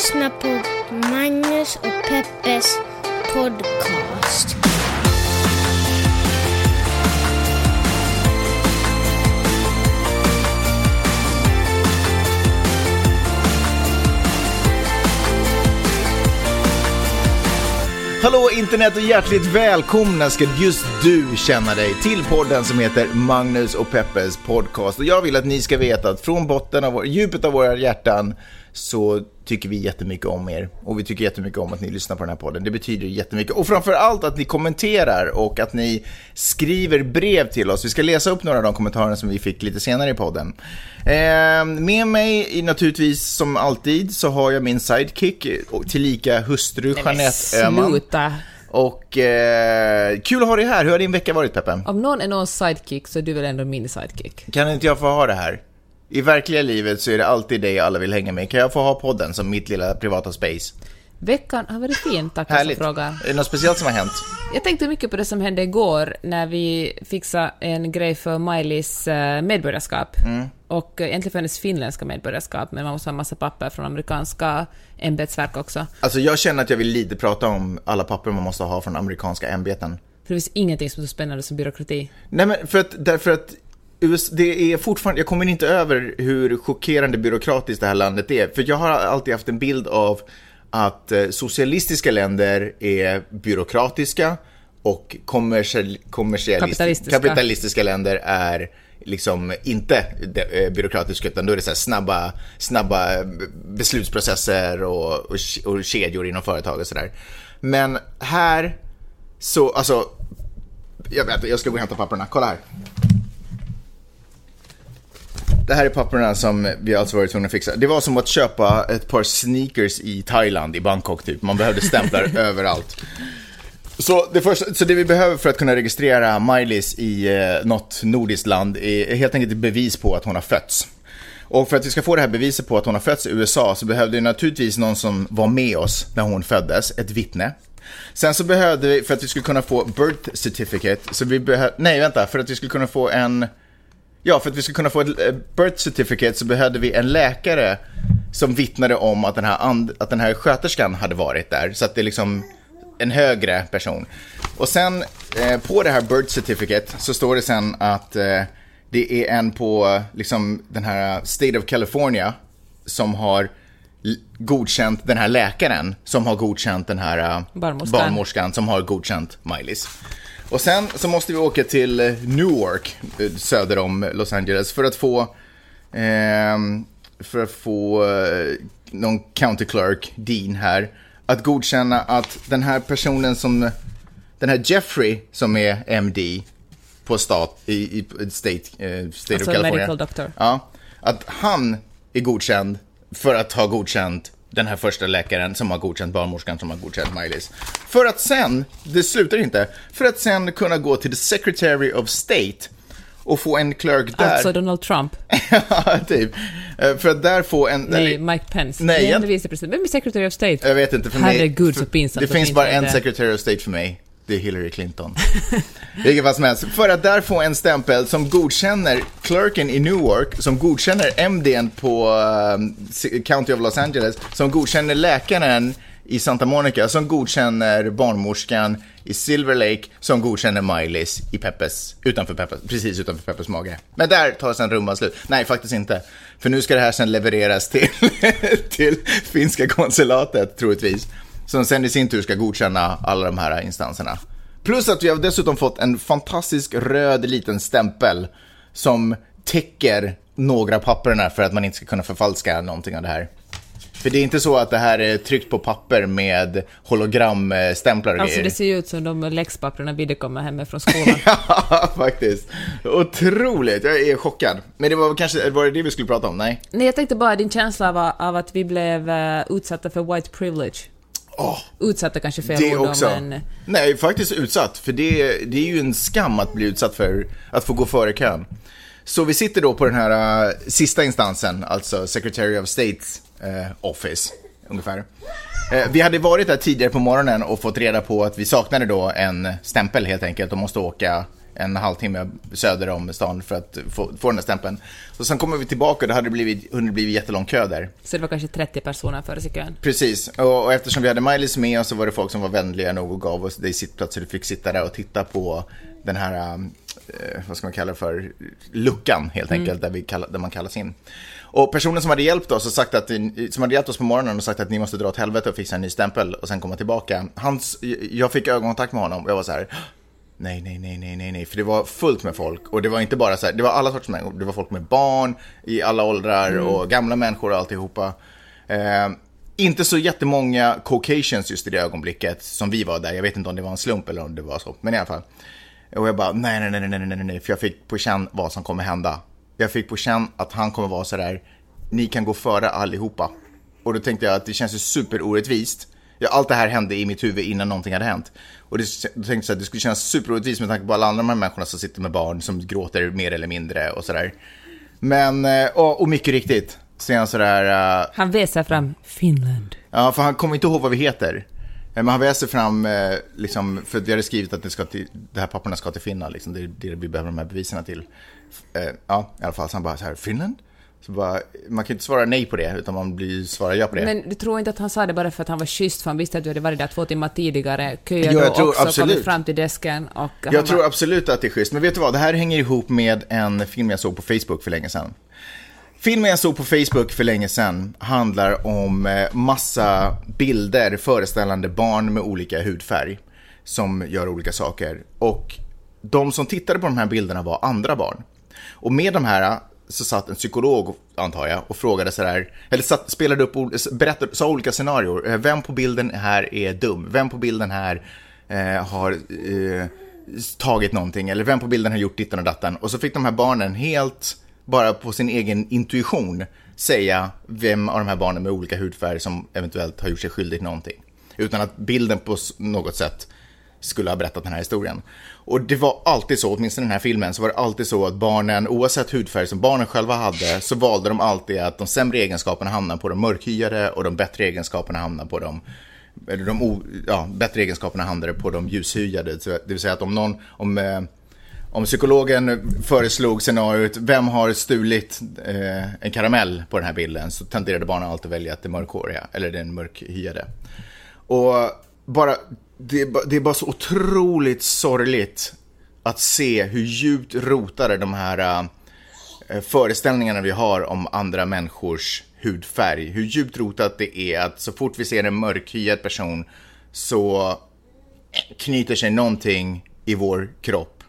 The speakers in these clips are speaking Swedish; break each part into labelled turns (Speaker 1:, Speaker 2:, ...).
Speaker 1: lyssnar på Magnus och Peppes podcast.
Speaker 2: Hallå internet och hjärtligt välkomna ska just du känna dig till podden som heter Magnus och Peppes podcast. Och jag vill att ni ska veta att från botten av vår, djupet av våra hjärtan så tycker vi jättemycket om er. Och vi tycker jättemycket om att ni lyssnar på den här podden. Det betyder jättemycket. Och framför allt att ni kommenterar och att ni skriver brev till oss. Vi ska läsa upp några av de kommentarerna som vi fick lite senare i podden. Eh, med mig naturligtvis som alltid så har jag min sidekick, och tillika hustru Jeanette Öhman. Och eh, kul att ha dig här. Hur har din vecka varit Peppe?
Speaker 3: Om någon är någons sidekick så är du väl ändå min sidekick?
Speaker 2: Kan inte jag få ha det här? I verkliga livet så är det alltid dig alla vill hänga med. Kan jag få ha podden som mitt lilla privata space?
Speaker 3: Veckan har varit fin, tack för frågan.
Speaker 2: Är det något speciellt som har hänt?
Speaker 3: Jag tänkte mycket på det som hände igår när vi fixade en grej för Miley's eh, medborgarskap.
Speaker 2: Mm.
Speaker 3: Och egentligen för hennes finländska medborgarskap, men man måste ha massa papper från amerikanska ämbetsverk också.
Speaker 2: Alltså jag känner att jag vill lite prata om alla papper man måste ha från amerikanska ämbeten.
Speaker 3: För det finns ingenting som är så spännande som byråkrati.
Speaker 2: Nej men för att, därför att US, det är fortfarande, jag kommer inte över hur chockerande byråkratiskt det här landet är. För jag har alltid haft en bild av att eh, socialistiska länder är byråkratiska och kommersiell, kommersialist-
Speaker 3: Kapitalistiska.
Speaker 2: kapitalistiska länder är liksom inte eh, byråkratiska utan då är det så här snabba, snabba beslutsprocesser och, och, och kedjor inom företag och sådär. Men här så, alltså, jag, vet, jag ska gå och hämta papperna, kolla här. Det här är papperna som vi alltså varit tvungna att fixa. Det var som att köpa ett par sneakers i Thailand, i Bangkok typ. Man behövde stämplar överallt. Så det, första, så det vi behöver för att kunna registrera Miley's i eh, något nordiskt land är helt enkelt ett bevis på att hon har fötts. Och för att vi ska få det här beviset på att hon har fötts i USA så behövde vi naturligtvis någon som var med oss när hon föddes, ett vittne. Sen så behövde vi, för att vi skulle kunna få birth certificate, så vi behövde, nej vänta, för att vi skulle kunna få en, ja för att vi skulle kunna få ett eh, birth certificate så behövde vi en läkare som vittnade om att den här, and, att den här sköterskan hade varit där. Så att det är liksom en högre person. Och sen eh, på det här birth certificate så står det sen att eh, det är en på liksom den här State of California som har godkänt den här läkaren som har godkänt den här eh,
Speaker 3: Barnmorskan.
Speaker 2: barnmorskan som har godkänt Miley's. Och sen så måste vi åka till eh, Newark eh, söder om Los Angeles för att få ehm, för att få eh, någon county clerk, Dean här, att godkänna att den här personen som, den här Jeffrey som är MD på stat, i, i State, eh, state
Speaker 3: Alltså
Speaker 2: of California.
Speaker 3: medical doctor.
Speaker 2: Ja, att han är godkänd för att ha godkänt den här första läkaren som har godkänt barnmorskan som har godkänt Miley's. För att sen, det slutar inte, för att sen kunna gå till the Secretary of State och få en clerk där.
Speaker 3: Alltså Donald Trump.
Speaker 2: Ja, typ. Eh, För att där få en...
Speaker 3: Nej,
Speaker 2: eller-
Speaker 3: Mike Pence.
Speaker 2: Nej, jag-
Speaker 3: vicepresident. Vem är Secretary of State?
Speaker 2: Jag vet inte, för mig...
Speaker 3: Herregud,
Speaker 2: för,
Speaker 3: så pinsamt
Speaker 2: Det finns bara en
Speaker 3: det.
Speaker 2: Secretary of State för mig. Det är Hillary Clinton. Vilket fall som helst. För att där få en stämpel som godkänner clerken i Newark, som godkänner MDn på uh, County of Los Angeles, som godkänner läkaren i Santa Monica, som godkänner barnmorskan i Silver Lake, som godkänner Miley's i Peppes, utanför Peppes, precis utanför Peppes mage. Men där tar sen rumban slut. Nej, faktiskt inte. För nu ska det här sen levereras till, till finska konsulatet, troligtvis. Som sen i sin tur ska godkänna alla de här instanserna. Plus att vi har dessutom fått en fantastisk röd liten stämpel som täcker några papperna för att man inte ska kunna förfalska någonting av det här. För det är inte så att det här är tryckt på papper med hologramstämplar och
Speaker 3: Alltså
Speaker 2: grejer.
Speaker 3: det ser ju ut som de läxpapperna vi kommer hem med från skolan.
Speaker 2: Ja, faktiskt. Otroligt. Jag är chockad. Men det var kanske, var det det vi skulle prata om? Nej?
Speaker 3: Nej, jag tänkte bara din känsla av, av att vi blev uh, utsatta för white privilege.
Speaker 2: Åh,
Speaker 3: Utsatta kanske fel
Speaker 2: det
Speaker 3: ord
Speaker 2: också.
Speaker 3: men...
Speaker 2: Nej, faktiskt utsatt. För det, det är ju en skam att bli utsatt för att få gå före kön. Så vi sitter då på den här uh, sista instansen, alltså Secretary of States uh, Office, ungefär. Eh, vi hade varit där tidigare på morgonen och fått reda på att vi saknade då en stämpel helt enkelt och måste åka en halvtimme söder om stan för att få, få den här stämpeln. Så sen kommer vi tillbaka och det hade blivit, hunnit blivit jättelång kö där.
Speaker 3: Så det var kanske 30 personer före sig kön?
Speaker 2: Precis, och, och eftersom vi hade Miley's med oss så var det folk som var vänliga nog och gav oss dig sittplats så du fick sitta där och titta på den här, eh, vad ska man kalla det för, luckan helt enkelt, där, vi kall, där man kallas in. Och personen som hade hjälpt oss och sagt att, som hade hjälpt oss på morgonen och sagt att ni måste dra åt helvete och fixa en ny stämpel och sen komma tillbaka. Hans, jag fick ögonkontakt med honom och jag var så här, nej, nej, nej, nej, nej, nej, för det var fullt med folk och det var inte bara så här, det var alla sorters människor, det var folk med barn i alla åldrar och gamla människor och alltihopa. Eh, inte så jättemånga Caucasians just i det ögonblicket som vi var där. Jag vet inte om det var en slump eller om det var så, men i alla fall. Och jag bara, nej, nej, nej, nej, nej, nej, nej, för jag fick på känn vad som kommer hända. Jag fick på känn att han kommer vara så där, ni kan gå före allihopa. Och då tänkte jag att det känns ju superorättvist. Ja, allt det här hände i mitt huvud innan någonting hade hänt. Och det, då tänkte jag att det skulle kännas superorättvist med tanke på alla andra de här människorna som sitter med barn som gråter mer eller mindre och sådär. Men, eh, och, och mycket riktigt, så är han sådär... Uh,
Speaker 3: han väser fram Finland.
Speaker 2: Ja, för han kommer inte ihåg vad vi heter. Men han väser fram, eh, liksom, för vi hade skrivit att det, ska till, det här papperna ska till Finland, liksom, det är det vi behöver de här bevisen till. Eh, ja, i alla fall, så han bara så här, Finland? Bara, man kan inte svara nej på det, utan man blir, svarar ja på det.
Speaker 3: Men du tror inte att han sa det bara för att han var schysst, för han visste att du hade varit där två timmar tidigare, köat
Speaker 2: Jo, jag
Speaker 3: och
Speaker 2: tror
Speaker 3: också
Speaker 2: absolut.
Speaker 3: kommit fram till desken och...
Speaker 2: Jag tror
Speaker 3: bara,
Speaker 2: absolut att det är schysst. Men vet du vad, det här hänger ihop med en film jag såg på Facebook för länge sedan. Filmen jag såg på Facebook för länge sedan handlar om eh, massa bilder föreställande barn med olika hudfärg som gör olika saker. Och de som tittade på de här bilderna var andra barn. Och med de här så satt en psykolog, antar jag, och frågade sådär, eller satt, spelade upp, berättade, sa olika scenarier. Eh, vem på bilden här är dum? Vem på bilden här eh, har eh, tagit någonting? Eller vem på bilden har gjort ditten och datten? Och så fick de här barnen helt, bara på sin egen intuition, säga vem av de här barnen med olika hudfärg som eventuellt har gjort sig skyldig till någonting. Utan att bilden på något sätt skulle ha berättat den här historien. Och det var alltid så, åtminstone i den här filmen, så var det alltid så att barnen, oavsett hudfärg som barnen själva hade, så valde de alltid att de sämre egenskaperna hamnade på de mörkhyade och de bättre egenskaperna hamnade på de eller de o, ja, bättre egenskaperna hamnade på de ljushyade. Det vill säga att om någon, om, eh, om psykologen föreslog scenariot, vem har stulit eh, en karamell på den här bilden, så tenderade barnen alltid att välja att det mörkhåriga, eller den mörkhyade. Och bara, det, är det är bara så otroligt sorgligt att se hur djupt rotade de här äh, föreställningarna vi har om andra människors hudfärg. Hur djupt rotat det är att så fort vi ser en mörkhyad person så knyter sig någonting i vår kropp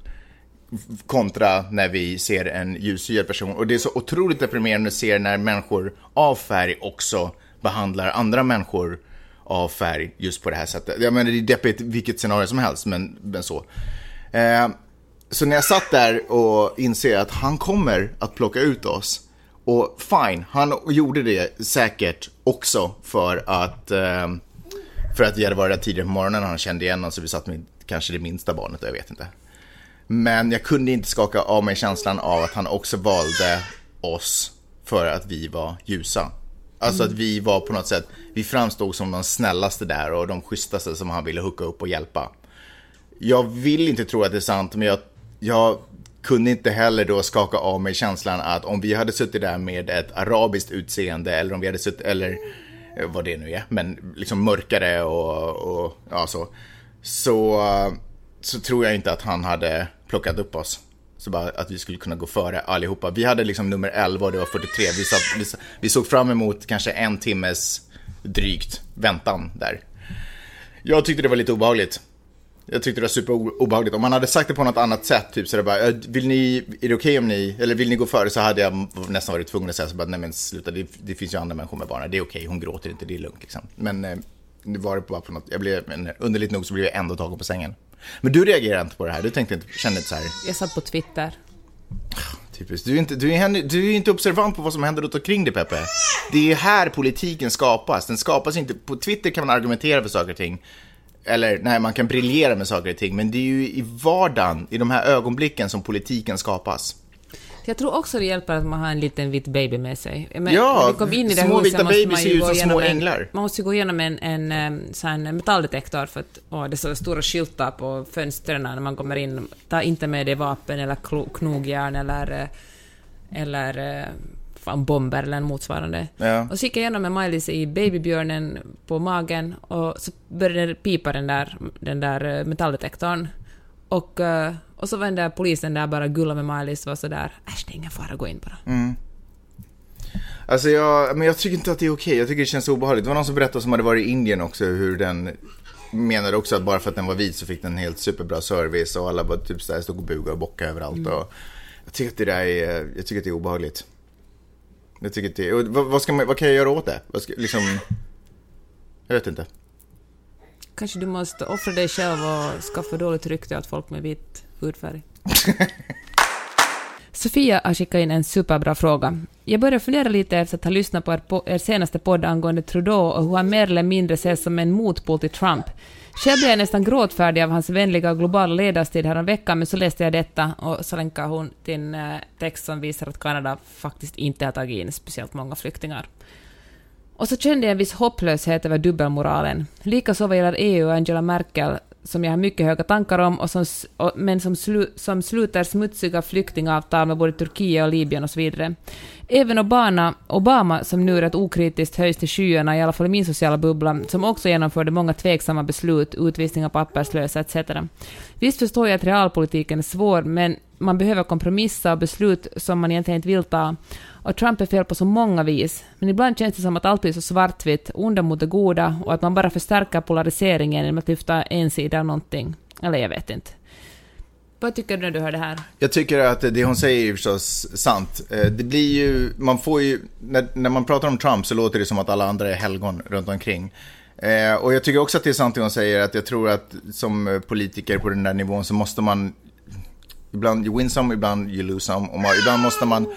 Speaker 2: kontra när vi ser en ljushyad person. Och det är så otroligt deprimerande att se när människor av färg också behandlar andra människor av färg just på det här sättet. Jag menar, det är deppigt vilket scenario som helst, men, men så. Eh, så när jag satt där och inser att han kommer att plocka ut oss, och fine, han gjorde det säkert också för att, eh, för att vi hade varit där tidigare på morgonen och han kände igen oss, så vi satt med kanske det minsta barnet, jag vet inte. Men jag kunde inte skaka av mig känslan av att han också valde oss för att vi var ljusa. Alltså att vi var på något sätt, vi framstod som de snällaste där och de schysstaste som han ville hooka upp och hjälpa. Jag vill inte tro att det är sant, men jag, jag kunde inte heller då skaka av mig känslan att om vi hade suttit där med ett arabiskt utseende eller om vi hade suttit, eller eh, vad det nu är, men liksom mörkare och, och ja så. Så, så tror jag inte att han hade plockat upp oss. Så bara att vi skulle kunna gå före allihopa. Vi hade liksom nummer 11 och det var 43. Vi, satt, vi, vi såg fram emot kanske en timmes drygt väntan där. Jag tyckte det var lite obehagligt. Jag tyckte det var superobehagligt. Om man hade sagt det på något annat sätt, typ så det bara, vill ni, är det okej om ni, eller vill ni gå före? Så hade jag nästan varit tvungen att säga så bara, nej men sluta, det, det finns ju andra människor med barn, det är okej, hon gråter inte, det är lugnt liksom. Men eh, nu var det bara på något, jag blev, men underligt nog så blev jag ändå tagen på sängen. Men du reagerade inte på det här, du tänkte inte, kände inte så här,
Speaker 3: Jag satt på Twitter.
Speaker 2: typiskt. Du är, inte, du, är, du är inte observant på vad som händer runt omkring dig Peppe. Det är här politiken skapas, den skapas inte, på Twitter kan man argumentera för saker och ting. Eller nej, man kan briljera med saker och ting, men det är ju i vardagen, i de här ögonblicken som politiken skapas.
Speaker 3: Jag tror också det hjälper att man har en liten vit baby med sig. Men
Speaker 2: Ja, små vita babys ser
Speaker 3: ju
Speaker 2: ut som små
Speaker 3: en-
Speaker 2: änglar.
Speaker 3: Man måste gå igenom en, en, em, sån metalldetektor för att åh, det står stora skyltar på fönstren när man kommer in. Ta inte med dig vapen eller knogjärn eller, eh, eller eh, fan, bomber eller motsvarande.
Speaker 2: Ja.
Speaker 3: Och så gick jag igenom med Miley's i babybjörnen på magen och så började pipa den där, den där eh, metalldetektorn. Och, eh, och så var den där polisen där bara gulla med och var sådär äsch det är ingen fara, gå in bara.
Speaker 2: Mm. Alltså jag, men jag tycker inte att det är okej. Jag tycker det känns obehagligt. Det var någon som berättade som hade varit i Indien också hur den menade också att bara för att den var vit så fick den helt superbra service och alla bara typ så här stod och bugade och bockade överallt. Och jag tycker att det där är, jag tycker att det är obehagligt. Jag tycker att det och vad, vad, ska man, vad kan jag göra åt det? Vad ska, liksom, jag vet inte.
Speaker 3: Kanske du måste offra dig själv och skaffa dåligt rykte åt folk med vit hudfärg. Sofia har skickat in en superbra fråga. Jag börjar fundera lite efter att ha lyssnat på er, po- er senaste podd angående Trudeau och hur han mer eller mindre ses som en motpol till Trump. Själv blev jag nästan gråtfärdig av hans vänliga och globala ledarstil häromveckan, men så läste jag detta och så länkar hon till en eh, text som visar att Kanada faktiskt inte har tagit in speciellt många flyktingar. Och så kände jag en viss hopplöshet över dubbelmoralen. Likaså vad gäller EU och Angela Merkel, som jag har mycket höga tankar om, och som, och, men som, slu, som sluter smutsiga flyktingavtal med både Turkiet och Libyen och så vidare. Även Obama, Obama, som nu rätt okritiskt höjs till skyarna, i alla fall i min sociala bubbla, som också genomförde många tveksamma beslut, utvisning av papperslösa etc. Visst förstår jag att realpolitiken är svår, men man behöver kompromissa och beslut som man egentligen inte vill ta. Och Trump är fel på så många vis, men ibland känns det som att allt blir så svartvitt, onda mot det goda, och att man bara förstärker polariseringen genom att lyfta en sida av någonting. Eller jag vet inte. Vad tycker du när du hör det här?
Speaker 2: Jag tycker att det hon säger är förstås sant. Eh, det blir ju, man får ju, när, när man pratar om Trump så låter det som att alla andra är helgon runt omkring. Eh, och jag tycker också att det är sant det hon säger, att jag tror att som politiker på den där nivån så måste man, ibland you win some, ibland you lose some. Och man, ibland måste man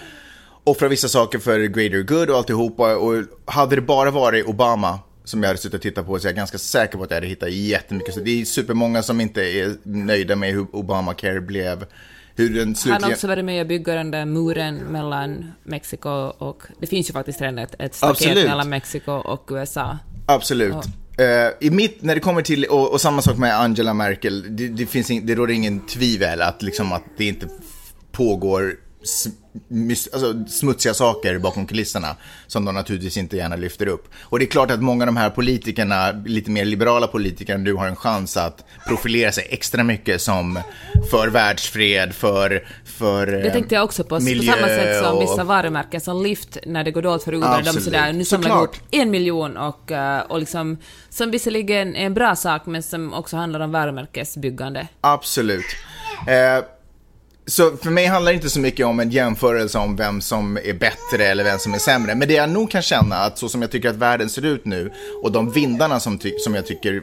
Speaker 2: offra vissa saker för greater good och alltihopa. Och hade det bara varit Obama som jag hade suttit och tittat på så är jag ganska säker på att jag hade hittat jättemycket. Så det är supermånga som inte är nöjda med hur Obamacare blev. Hur den
Speaker 3: Han har
Speaker 2: slutligen...
Speaker 3: också varit med och bygga den där muren mellan Mexiko och... Det finns ju faktiskt redan ett, ett staket
Speaker 2: Absolut.
Speaker 3: mellan Mexiko och USA.
Speaker 2: Absolut. Eh, I mitt, när det kommer till, och, och samma sak med Angela Merkel, det, det, finns in, det råder ingen tvivel att, liksom, att det inte pågår alltså, smutsiga saker bakom kulisserna som de naturligtvis inte gärna lyfter upp. Och det är klart att många av de här politikerna, lite mer liberala politikerna, nu har en chans att profilera sig extra mycket som för världsfred, för, för
Speaker 3: Det tänkte jag också på, på samma sätt som
Speaker 2: och-
Speaker 3: vissa varumärken som Lyft, när det går dåligt för Uber, de sådär, nu samlar ihop en miljon och, eh, och liksom, som visserligen är en bra sak, men som också handlar om varumärkesbyggande.
Speaker 2: Absolut. Eh, så för mig handlar det inte så mycket om en jämförelse om vem som är bättre eller vem som är sämre. Men det jag nog kan känna att så som jag tycker att världen ser ut nu och de vindarna som, ty- som jag tycker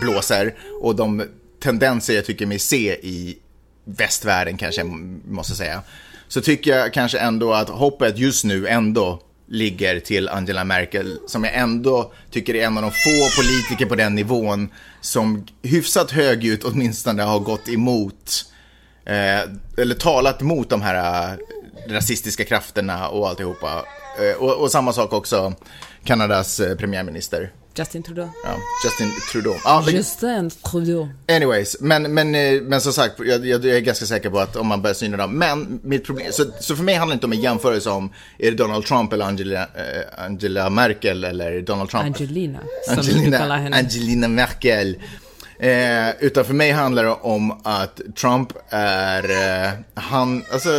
Speaker 2: blåser och de tendenser jag tycker mig se i västvärlden kanske jag måste säga. Så tycker jag kanske ändå att hoppet just nu ändå ligger till Angela Merkel som jag ändå tycker är en av de få politiker på den nivån som hyfsat högljutt åtminstone har gått emot eh, eller talat mot de här eh, rasistiska krafterna och alltihopa. Eh, och, och samma sak också Kanadas eh, premiärminister.
Speaker 3: Justin Trudeau.
Speaker 2: Ja, Justin Trudeau. Det-
Speaker 3: Justin Trudeau.
Speaker 2: Anyways, men, men, eh, men som sagt, jag, jag, är ganska säker på att om man börjar syna dem. Men mitt problem, så, så för mig handlar det inte om en jämförelse om är det Donald Trump eller Angela, eh, Angela Merkel eller Donald Trump.
Speaker 3: Angelina, som vi
Speaker 2: Angelina,
Speaker 3: kallar henne.
Speaker 2: Angelina Merkel. Eh, utan för mig handlar det om att Trump är, eh, han, alltså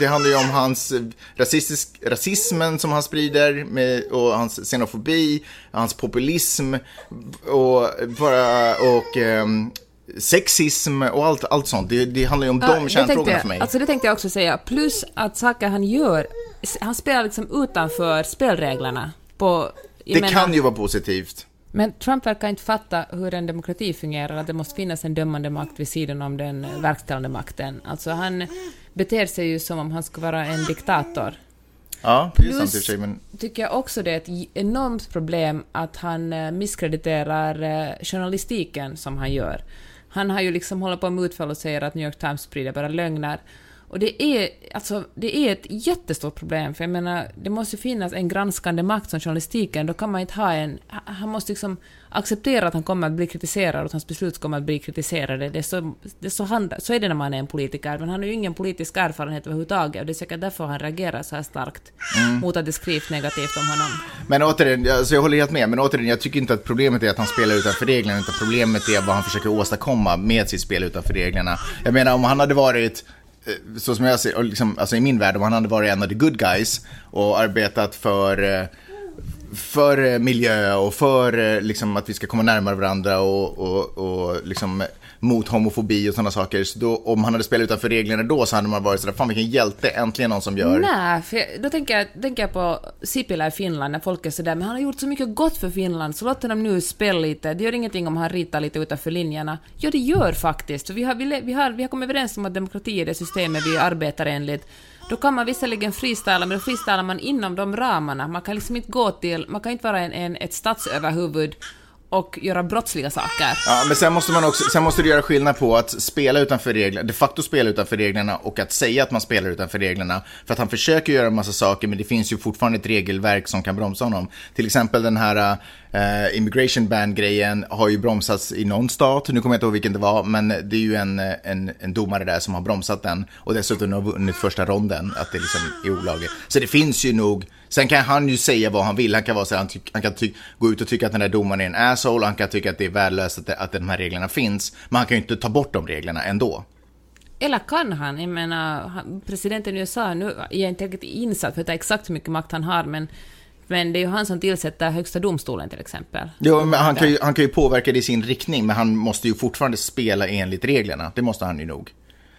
Speaker 2: det handlar ju om hans eh, rasistisk, rasismen som han sprider med, och hans xenofobi, hans populism och bara, och ehm, sexism och allt, allt sånt. Det, det handlar ju om
Speaker 3: Ja,
Speaker 2: de kärnfrågorna för mig.
Speaker 3: Alltså det tänkte jag också säga. Plus att saker han gör, han spelar liksom utanför spelreglerna. På,
Speaker 2: det
Speaker 3: menar-
Speaker 2: kan ju vara positivt.
Speaker 3: Men Trump verkar inte fatta hur en demokrati fungerar, att det måste finnas en dömande makt vid sidan om den verkställande makten. Alltså han beter sig ju som om han skulle vara en diktator.
Speaker 2: Ja, det är sant i sig, men
Speaker 3: tycker jag också det är ett enormt problem att han eh, misskrediterar eh, journalistiken som han gör. Han har ju liksom hållit på med utfall och säger att New York Times sprider bara lögner. Och det är, alltså, det är ett jättestort problem, för jag menar, det måste finnas en granskande makt som journalistiken, då kan man inte ha en... Han måste liksom acceptera att han kommer att bli kritiserad och att hans beslut kommer att bli kritiserade. Det är så, det är så, han, så är det när man är en politiker, men han har ju ingen politisk erfarenhet överhuvudtaget, och det är säkert därför han reagerar så här starkt
Speaker 2: Mm.
Speaker 3: mot att det skrivs negativt om honom.
Speaker 2: Men återigen, alltså jag håller helt med, men återigen, jag tycker inte att problemet är att han spelar utanför reglerna, utan problemet är vad han försöker åstadkomma med sitt spel utanför reglerna. Jag menar, om han hade varit, Eh, så som jag ser, liksom, alltså i min värld, om han hade varit en av the good guys och arbetat för eh, för eh, miljö och för liksom, att vi ska komma närmare varandra och, och, och liksom, mot homofobi och sådana saker. Så då, om han hade spelat utanför reglerna då så hade man varit sådär, fan vilken hjälte, äntligen någon som gör...
Speaker 3: Nej, för jag, då tänker jag, tänker jag på Sipilä i Finland, när folk är sådär, men han har gjort så mycket gott för Finland, så låt honom nu spela lite. Det gör ingenting om han ritar lite utanför linjerna. Jo, det gör faktiskt. För vi har, vi, vi, har, vi har kommit överens om att demokrati är det systemet vi arbetar enligt. Då kan man visserligen freestyla, men då freestylar man inom de ramarna. Man kan liksom inte gå till, man kan inte vara en, en, ett statsöverhuvud och göra brottsliga saker.
Speaker 2: Ja, men sen måste man också, sen måste du göra skillnad på att spela utanför reglerna, de facto spela utanför reglerna och att säga att man spelar utanför reglerna. För att han försöker göra en massa saker, men det finns ju fortfarande ett regelverk som kan bromsa honom. Till exempel den här äh, eh, immigration ban-grejen har ju bromsats i någon stat, nu kommer jag inte ihåg vilken det var, men det är ju en, en, en domare där som har bromsat den och dessutom har vunnit första ronden, att det liksom är olagligt. Så det finns ju nog, sen kan han ju säga vad han vill, han kan, vara så här, han, ty, han kan ty, gå ut och tycka att den där domaren är en asshole, han kan tycka att det är värdelöst att, det, att de här reglerna finns, men han kan ju inte ta bort de reglerna ändå.
Speaker 3: Eller kan han? Jag menar, presidenten i USA, nu är jag inte riktigt insatt för att veta exakt hur mycket makt han har, men, men det är ju han som tillsätter högsta domstolen till exempel.
Speaker 2: Jo, men han kan, ju, han kan ju påverka det i sin riktning, men han måste ju fortfarande spela enligt reglerna. Det måste han ju nog.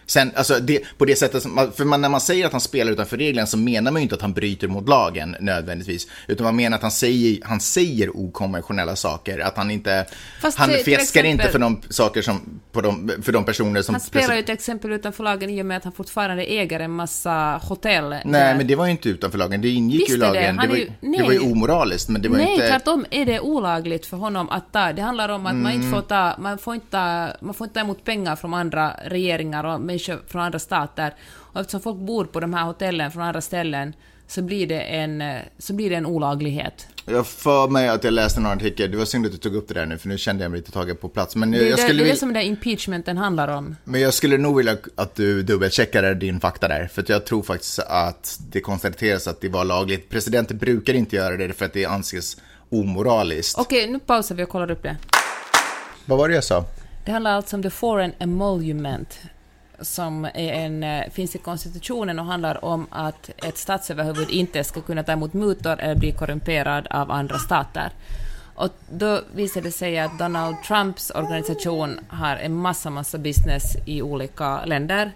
Speaker 2: Sen, alltså det, på det sättet, som, för man, när man säger att han spelar utanför reglerna så menar man ju inte att han bryter mot lagen nödvändigtvis. Utan man menar att han säger, han säger okonventionella saker. Att han inte,
Speaker 3: Fast
Speaker 2: han
Speaker 3: till-
Speaker 2: inte för de saker som, på de, för de personer som...
Speaker 3: Han spelar ju till exempel utanför lagen i och med att han fortfarande äger en massa hotell.
Speaker 2: Nej, men det var ju inte utanför lagen. Det ingick
Speaker 3: Visst
Speaker 2: ju i
Speaker 3: det.
Speaker 2: lagen. Det,
Speaker 3: Han
Speaker 2: var, ju, det var ju
Speaker 3: nej.
Speaker 2: omoraliskt, men det var
Speaker 3: Nej,
Speaker 2: inte...
Speaker 3: tvärtom är det olagligt för honom att ta. Det handlar om att man inte får ta, man får inte man får inte ta emot pengar från andra regeringar och människor från andra stater. Och eftersom folk bor på de här hotellen från andra ställen så blir det en, eh, så blir det en olaglighet.
Speaker 2: Jag för mig att jag läste någon artikel, det var synd att du tog upp det där nu för nu kände jag mig lite tagen på plats. Men
Speaker 3: Det
Speaker 2: jag,
Speaker 3: är,
Speaker 2: jag
Speaker 3: det,
Speaker 2: skulle
Speaker 3: det, är
Speaker 2: vilja...
Speaker 3: det som den impeachmenten handlar om.
Speaker 2: Men jag skulle nog vilja att du dubbelcheckade din fakta där. För jag tror faktiskt att det konstateras att det var lagligt. Presidenter brukar inte göra det för att det anses omoraliskt.
Speaker 3: Okej, nu pausar vi och kollar upp det.
Speaker 2: Vad var det jag sa?
Speaker 3: Det handlar alltså om the foreign emolument som är en, eh, finns i konstitutionen och handlar om att ett statsöverhuvud inte ska kunna ta emot mutor eller bli korrumperad av andra stater. Och då visade det sig att Donald Trumps organisation har en massa, massa business i olika länder.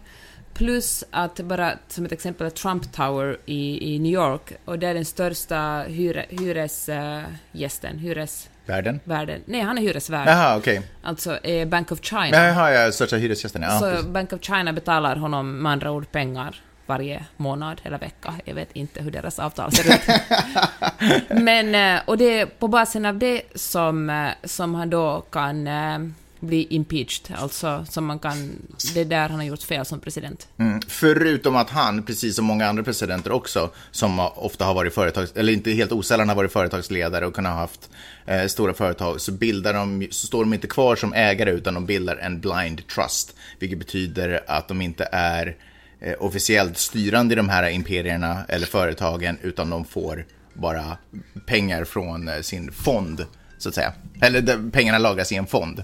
Speaker 3: Plus att bara som ett exempel Trump Tower i, i New York, och det är den största hyre, hyresgästen, hyresvärden.
Speaker 2: Världen?
Speaker 3: Nej, han är hyresvärd.
Speaker 2: Jaha, okej.
Speaker 3: Alltså är Bank of China.
Speaker 2: Jaha, jag största hyresgästen. Ja,
Speaker 3: så
Speaker 2: precis.
Speaker 3: Bank of China betalar honom med andra ord pengar varje månad eller vecka. Jag vet inte hur deras avtal ser ut. Men, eh, och det är på basen av det som, eh, som han då kan eh, bli impeached, alltså som man kan, det är där han har gjort fel som president.
Speaker 2: Mm. Förutom att han, precis som många andra presidenter också, som ofta har varit företags, eller inte helt osällan har varit företagsledare och kunnat ha haft eh, stora företag, så bildar de, så står de inte kvar som ägare utan de bildar en blind trust, vilket betyder att de inte är eh, officiellt styrande i de här imperierna eller företagen, utan de får bara pengar från eh, sin fond, så att säga. Eller de, pengarna lagras i en fond.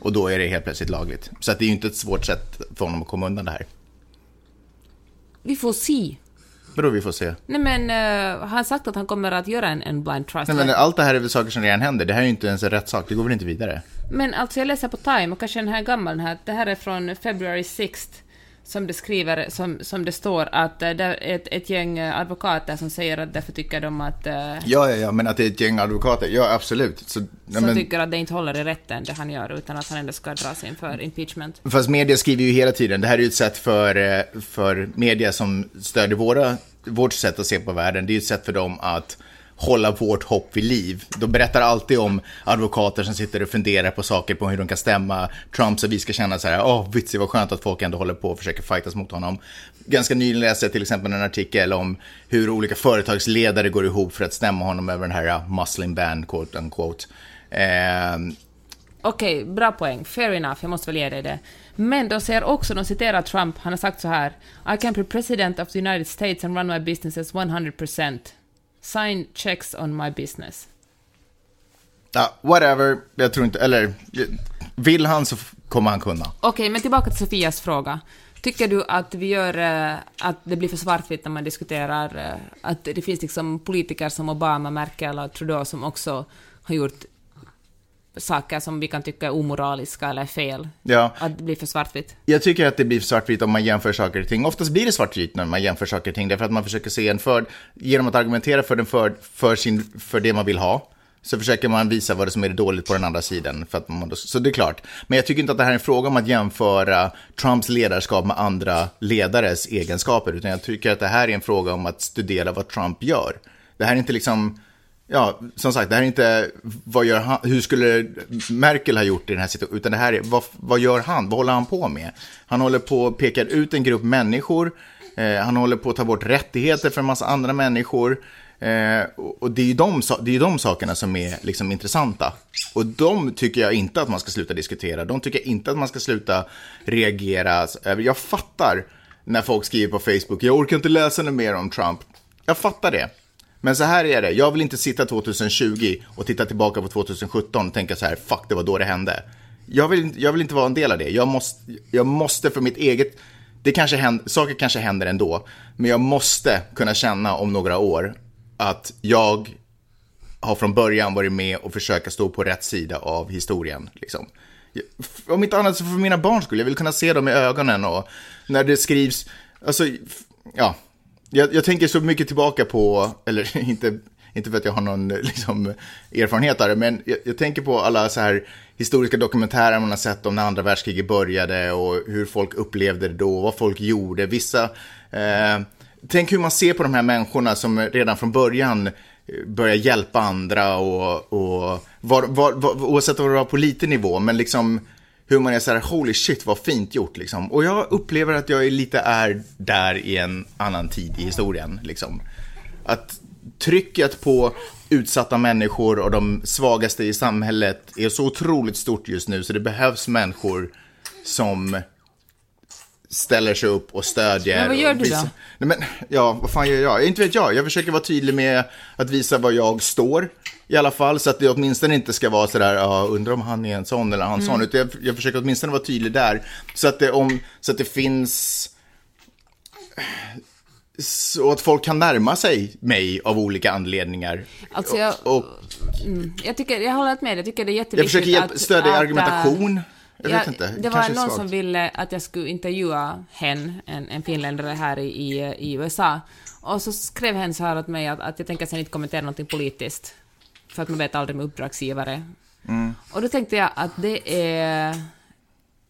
Speaker 2: Och då är det helt plötsligt lagligt. Så att det är ju inte ett svårt sätt för honom att komma undan det här.
Speaker 3: Vi får se.
Speaker 2: Vadå vi får se?
Speaker 3: Nej men, eh, han sagt att han kommer att göra en, en blind trust.
Speaker 2: Nej, men allt det här är väl saker som redan händer. Det här är ju inte ens en rättssak. Det går väl inte vidare?
Speaker 3: Men alltså jag läser på Time, och kanske den här är gammal den här, det här är från February 6th, som det skriver, som, som det står att eh, det är ett, ett gäng eh, advokater som säger att därför tycker de att, eh,
Speaker 2: Ja, ja, ja, men att det är ett gäng advokater. Ja, absolut. Så,
Speaker 3: som
Speaker 2: men,
Speaker 3: tycker att det inte håller i rätten, det han gör, utan att han ändå ska dras inför impeachment.
Speaker 2: Fast media skriver ju hela tiden. Det här är ju ett sätt för, för media som stödjer våra, vårt sätt att se på världen. Det är ju ett sätt för dem att hålla vårt hopp vid liv. De berättar alltid om advokater som sitter och funderar på saker, på hur de kan stämma Trump så vi ska känna så här, åh, oh, vitsigt vad skönt att folk ändå håller på och försöker fightas mot honom. Ganska nyligen läste jag till exempel en artikel om hur olika företagsledare går ihop för att stämma honom över den här muslim ban, quote unquote. Eh,
Speaker 3: Okej, okay, bra poäng. Fair enough, jag måste väl ge dig det. Men de säger också, de citerar Trump, han har sagt så här I can be president of the United States and run my business as 100%. Sign checks on my business.
Speaker 2: Ja, whatever. Jag tror inte, eller vill han så kommer han kunna.
Speaker 3: Okej, okay, men tillbaka till Sofias fråga. Tycker du att vi gör eh, att det blir för svartvitt när man diskuterar eh, att det finns liksom politiker som Obama, Merkel och Trudeau som också har gjort saker som vi kan tycka är omoraliska eller fel.
Speaker 2: Ja.
Speaker 3: Att det blir för svartvitt.
Speaker 2: Jag tycker att det blir för svartvitt om man jämför saker och ting. Oftast blir det svartvitt när man jämför saker och ting, därför att man försöker se en för, genom att argumentera för, den för, för, sin, för det man vill ha, så försöker man visa vad det som är dåligt på den andra sidan. För att man, så det är klart. Men jag tycker inte att det här är en fråga om att jämföra Trumps ledarskap med andra ledares egenskaper, utan jag tycker att det här är en fråga om att studera vad Trump gör. Det här är inte liksom Ja, som sagt, det här är inte vad gör han, hur skulle Merkel ha gjort i den här situationen, utan det här är vad, vad gör han, vad håller han på med? Han håller på att peka ut en grupp människor, eh, han håller på att ta bort rättigheter för en massa andra människor. Eh, och det är ju de, det är de sakerna som är liksom intressanta. Och de tycker jag inte att man ska sluta diskutera, de tycker jag inte att man ska sluta reagera. Eh, jag fattar när folk skriver på Facebook, jag orkar inte läsa något mer om Trump. Jag fattar det. Men så här är det, jag vill inte sitta 2020 och titta tillbaka på 2017 och tänka så här, fuck det var då det hände. Jag vill, jag vill inte vara en del av det. Jag måste, jag måste för mitt eget, det kanske händer, saker kanske händer ändå, men jag måste kunna känna om några år att jag har från början varit med och försöka stå på rätt sida av historien. Liksom. Om inte annat så för mina barn skulle jag vill kunna se dem i ögonen och när det skrivs, alltså, ja, jag, jag, tänker så mycket tillbaka på, eller inte, inte för att jag har någon eh, liksom, erfarenhet av det, men jag, jag, tänker på alla så här historiska dokumentärer man har sett om när andra världskriget började och hur folk upplevde det då, vad folk gjorde. Vissa, eh, tänk hur man ser på de här människorna som redan från början eh, börjar hjälpa andra och, och var, var, var, oavsett vad det var på liten nivå, men liksom hur man är så här, holy shit vad fint gjort liksom. Och jag upplever att jag lite är där i en annan tid i historien liksom. Att trycket på utsatta människor och de svagaste i samhället är så otroligt stort just nu så det behövs människor som ställer sig upp och stödjer.
Speaker 3: Men vad gör du
Speaker 2: då? Nej, men, ja, vad fan gör jag? Inte vet jag. Jag försöker vara tydlig med att visa var jag står i alla fall, så att det åtminstone inte ska vara sådär, ja, undrar om han är en sån eller han mm. sån, utan jag, jag försöker åtminstone vara tydlig där, så att det, om, så att det finns så att folk kan närma sig mig av olika anledningar.
Speaker 3: Alltså jag, och, mm, jag, tycker, jag håller med, jag tycker det är jätteviktigt
Speaker 2: Jag försöker hjälpa, stödja att, argumentation. Jag vet inte.
Speaker 3: Det var någon som ville att jag skulle intervjua hen, en, en finländare här i, i, i USA. Och så skrev hen så här åt mig att, att jag tänker sen inte kommentera någonting politiskt. För att man vet aldrig med uppdragsgivare. Mm. Och då tänkte jag att det är...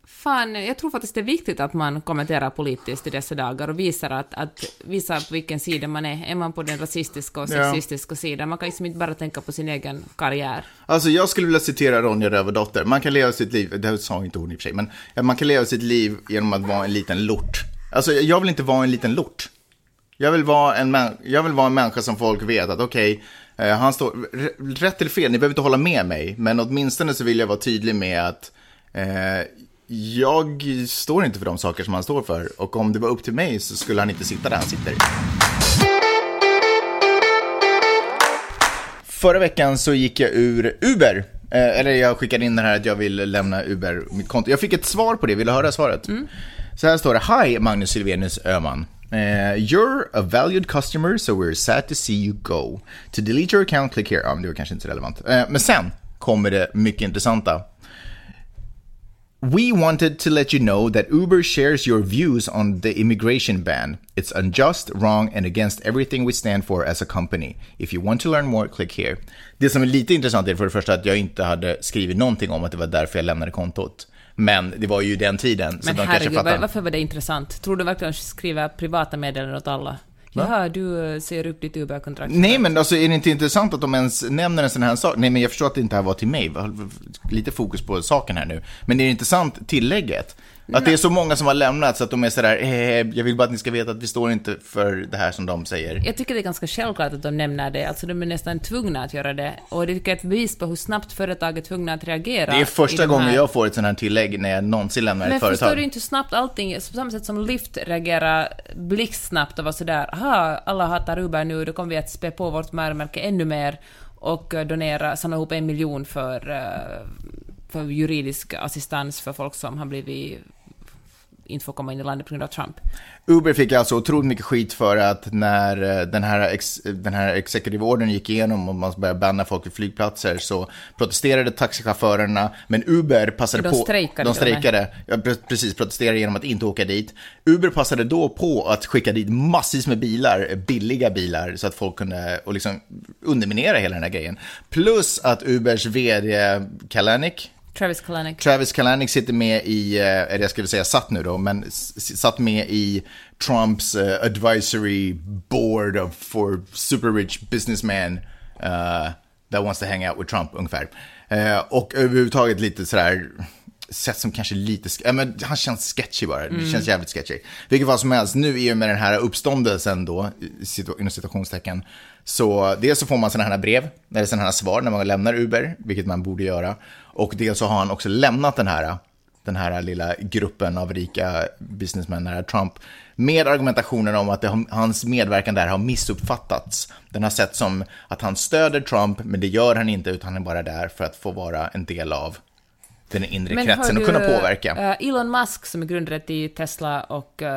Speaker 3: Fan, jag tror faktiskt det är viktigt att man kommenterar politiskt i dessa dagar och visar att, att visar på vilken sida man är. Är man på den rasistiska och sexistiska ja. sidan? Man kan liksom inte bara tänka på sin egen karriär.
Speaker 2: Alltså jag skulle vilja citera Ronja Rövardotter. Man kan leva sitt liv, det sa inte hon i och för sig, men man kan leva sitt liv genom att vara en liten lort. Alltså jag vill inte vara en liten lort. Jag vill vara en, jag vill vara en människa som folk vet att okej, okay, han står, rätt eller fel, ni behöver inte hålla med mig, men åtminstone så vill jag vara tydlig med att eh, jag står inte för de saker som han står för. Och om det var upp till mig så skulle han inte sitta där han sitter. Förra veckan så gick jag ur Uber. Eh, eller jag skickade in den här att jag vill lämna Uber mitt konto. Jag fick ett svar på det, vill du höra svaret? Mm. Så här står det. Hi Magnus Silvenius Öhman. Uh, you're a valued customer, so we're sad to see you go. To delete your account, click here. Ja, men det var kanske inte så relevant. Uh, men sen kommer det mycket intressanta. We wanted to let you know that Uber shares your views on the immigration ban. It's unjust, wrong, and against everything we stand for as a company. If you want to learn more, click here. Det som är lite intressant är för det första att jag inte hade skrivit någonting om att det var därför jag lämnade kontot. Men det var ju den tiden.
Speaker 3: Men så herregud, fattar... varför var det intressant? Tror du verkligen att skriva privata meddelanden åt alla? Jaha, du eh, ser upp ditt Uber-kontrakt.
Speaker 2: Nej, men alltså är det inte intressant att de ens nämner en sån här sak? Nej, men jag förstår att det inte här var till mig. Lite fokus på saken här nu. Men är det intressant tillägget? Att det är så många som har lämnat så att de är sådär, eh, jag vill bara att ni ska veta att vi står inte för det här som de säger.
Speaker 3: Jag tycker det är ganska självklart att de nämner det, alltså de är nästan tvungna att göra det. Och det tycker jag är ett bevis på hur snabbt företag är tvungna att reagera.
Speaker 2: Det är första
Speaker 3: de
Speaker 2: gången
Speaker 3: här-
Speaker 2: jag får ett sånt här tillägg när jag någonsin lämnar
Speaker 3: Men
Speaker 2: ett företag.
Speaker 3: förstår du inte hur snabbt allting, på samma sätt som Lyft reagerar blixtsnabbt och var sådär, aha, alla hatar Uber nu, då kommer vi att spä på vårt varumärke ännu mer och eh, donera, samla ihop en miljon för, eh, för juridisk assistans för folk som har blivit inte får komma in i landet på grund av Trump.
Speaker 2: Uber fick alltså otroligt mycket skit för att när eh, den här, ex, den här executive ordern gick igenom och man började banna folk vid flygplatser så protesterade taxichaufförerna, men Uber passade
Speaker 3: De
Speaker 2: på...
Speaker 3: strejkade
Speaker 2: De strejkade, ja, pre- precis, protesterade genom att inte åka dit. Uber passade då på att skicka dit massvis med bilar, billiga bilar, så att folk kunde och liksom underminera hela den här grejen. Plus att Ubers vd Kalanick,
Speaker 3: Travis Kalanick.
Speaker 2: Travis Kalanick sitter med i, eh, eller jag skulle säga satt nu då, men satt med i Trumps eh, advisory board of, for super rich businessman uh, that wants to hang out with Trump ungefär. Eh, och överhuvudtaget lite sådär, sett som kanske lite, ja, men han känns sketchy bara, det känns jävligt sketchy. Vilket fall som helst, nu i och med den här uppståndelsen då, situ- inom citationstecken, så dels så får man sådana här brev, eller sådana här svar när man lämnar Uber, vilket man borde göra. Och dels så har han också lämnat den här, den här lilla gruppen av rika businessmän, nära Trump, med argumentationen om att det, hans medverkan där har missuppfattats. Den har sett som att han stöder Trump, men det gör han inte, utan han är bara där för att få vara en del av den inre
Speaker 3: Men
Speaker 2: kretsen och kunna påverka.
Speaker 3: eh, Elon Musk som är grundare till Tesla och uh,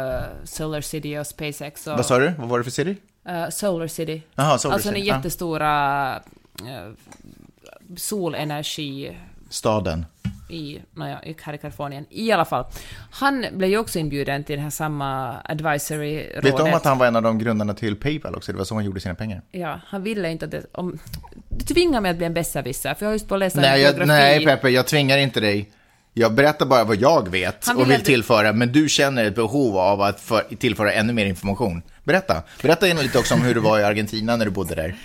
Speaker 3: Solar City och SpaceX. Och,
Speaker 2: Vad sa du? Vad var det för serie?
Speaker 3: eh, Solar City.
Speaker 2: Jaha, Solar
Speaker 3: alltså den
Speaker 2: City, ja.
Speaker 3: jättestora uh, solenergi
Speaker 2: Staden.
Speaker 3: i, naja, i- här i Kalifornien. I alla fall. Han blev ju också inbjuden till det här samma advisory-rådet.
Speaker 2: Vet du om att han var en av de grundarna till Paypal också? Det var så han gjorde sina pengar.
Speaker 3: Ja, han ville inte att det... Om, du tvingar mig att bli en besserwisser, för jag har just på att läsa en
Speaker 2: Nej, jag,
Speaker 3: biografi.
Speaker 2: nej, Peppe, jag tvingar inte dig. Jag berättar bara vad jag vet
Speaker 3: Han
Speaker 2: och
Speaker 3: vill
Speaker 2: vill tillföra, men du känner ett behov av att för, tillföra ännu mer information. Berätta. Berätta lite också om hur det var i Argentina när du bodde där.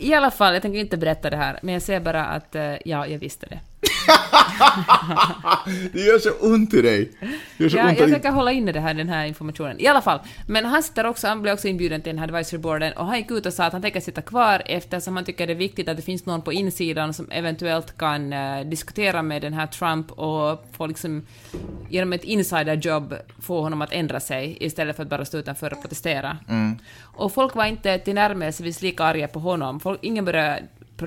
Speaker 3: I alla fall, jag tänker inte berätta det här, men jag säger bara att, eh, ja, jag visste det.
Speaker 2: Det gör så ont i dig. Det gör så
Speaker 3: Ja,
Speaker 2: ont
Speaker 3: jag tänker hålla inne det här, den här informationen. I alla fall. Men han sitter också, han blev också inbjuden till den här advisory boarden och han gick ut och sa att han tänker sitta kvar eftersom han tycker det är viktigt att det finns någon på insidan som eventuellt kan eh, diskutera med den här Trump och få liksom genom ett insiderjobb få honom att ändra sig istället för att bara stå utanför och protestera.
Speaker 2: Mm.
Speaker 3: Och folk var inte tillnärmelsevis lika arga på honom. Folk, ingen började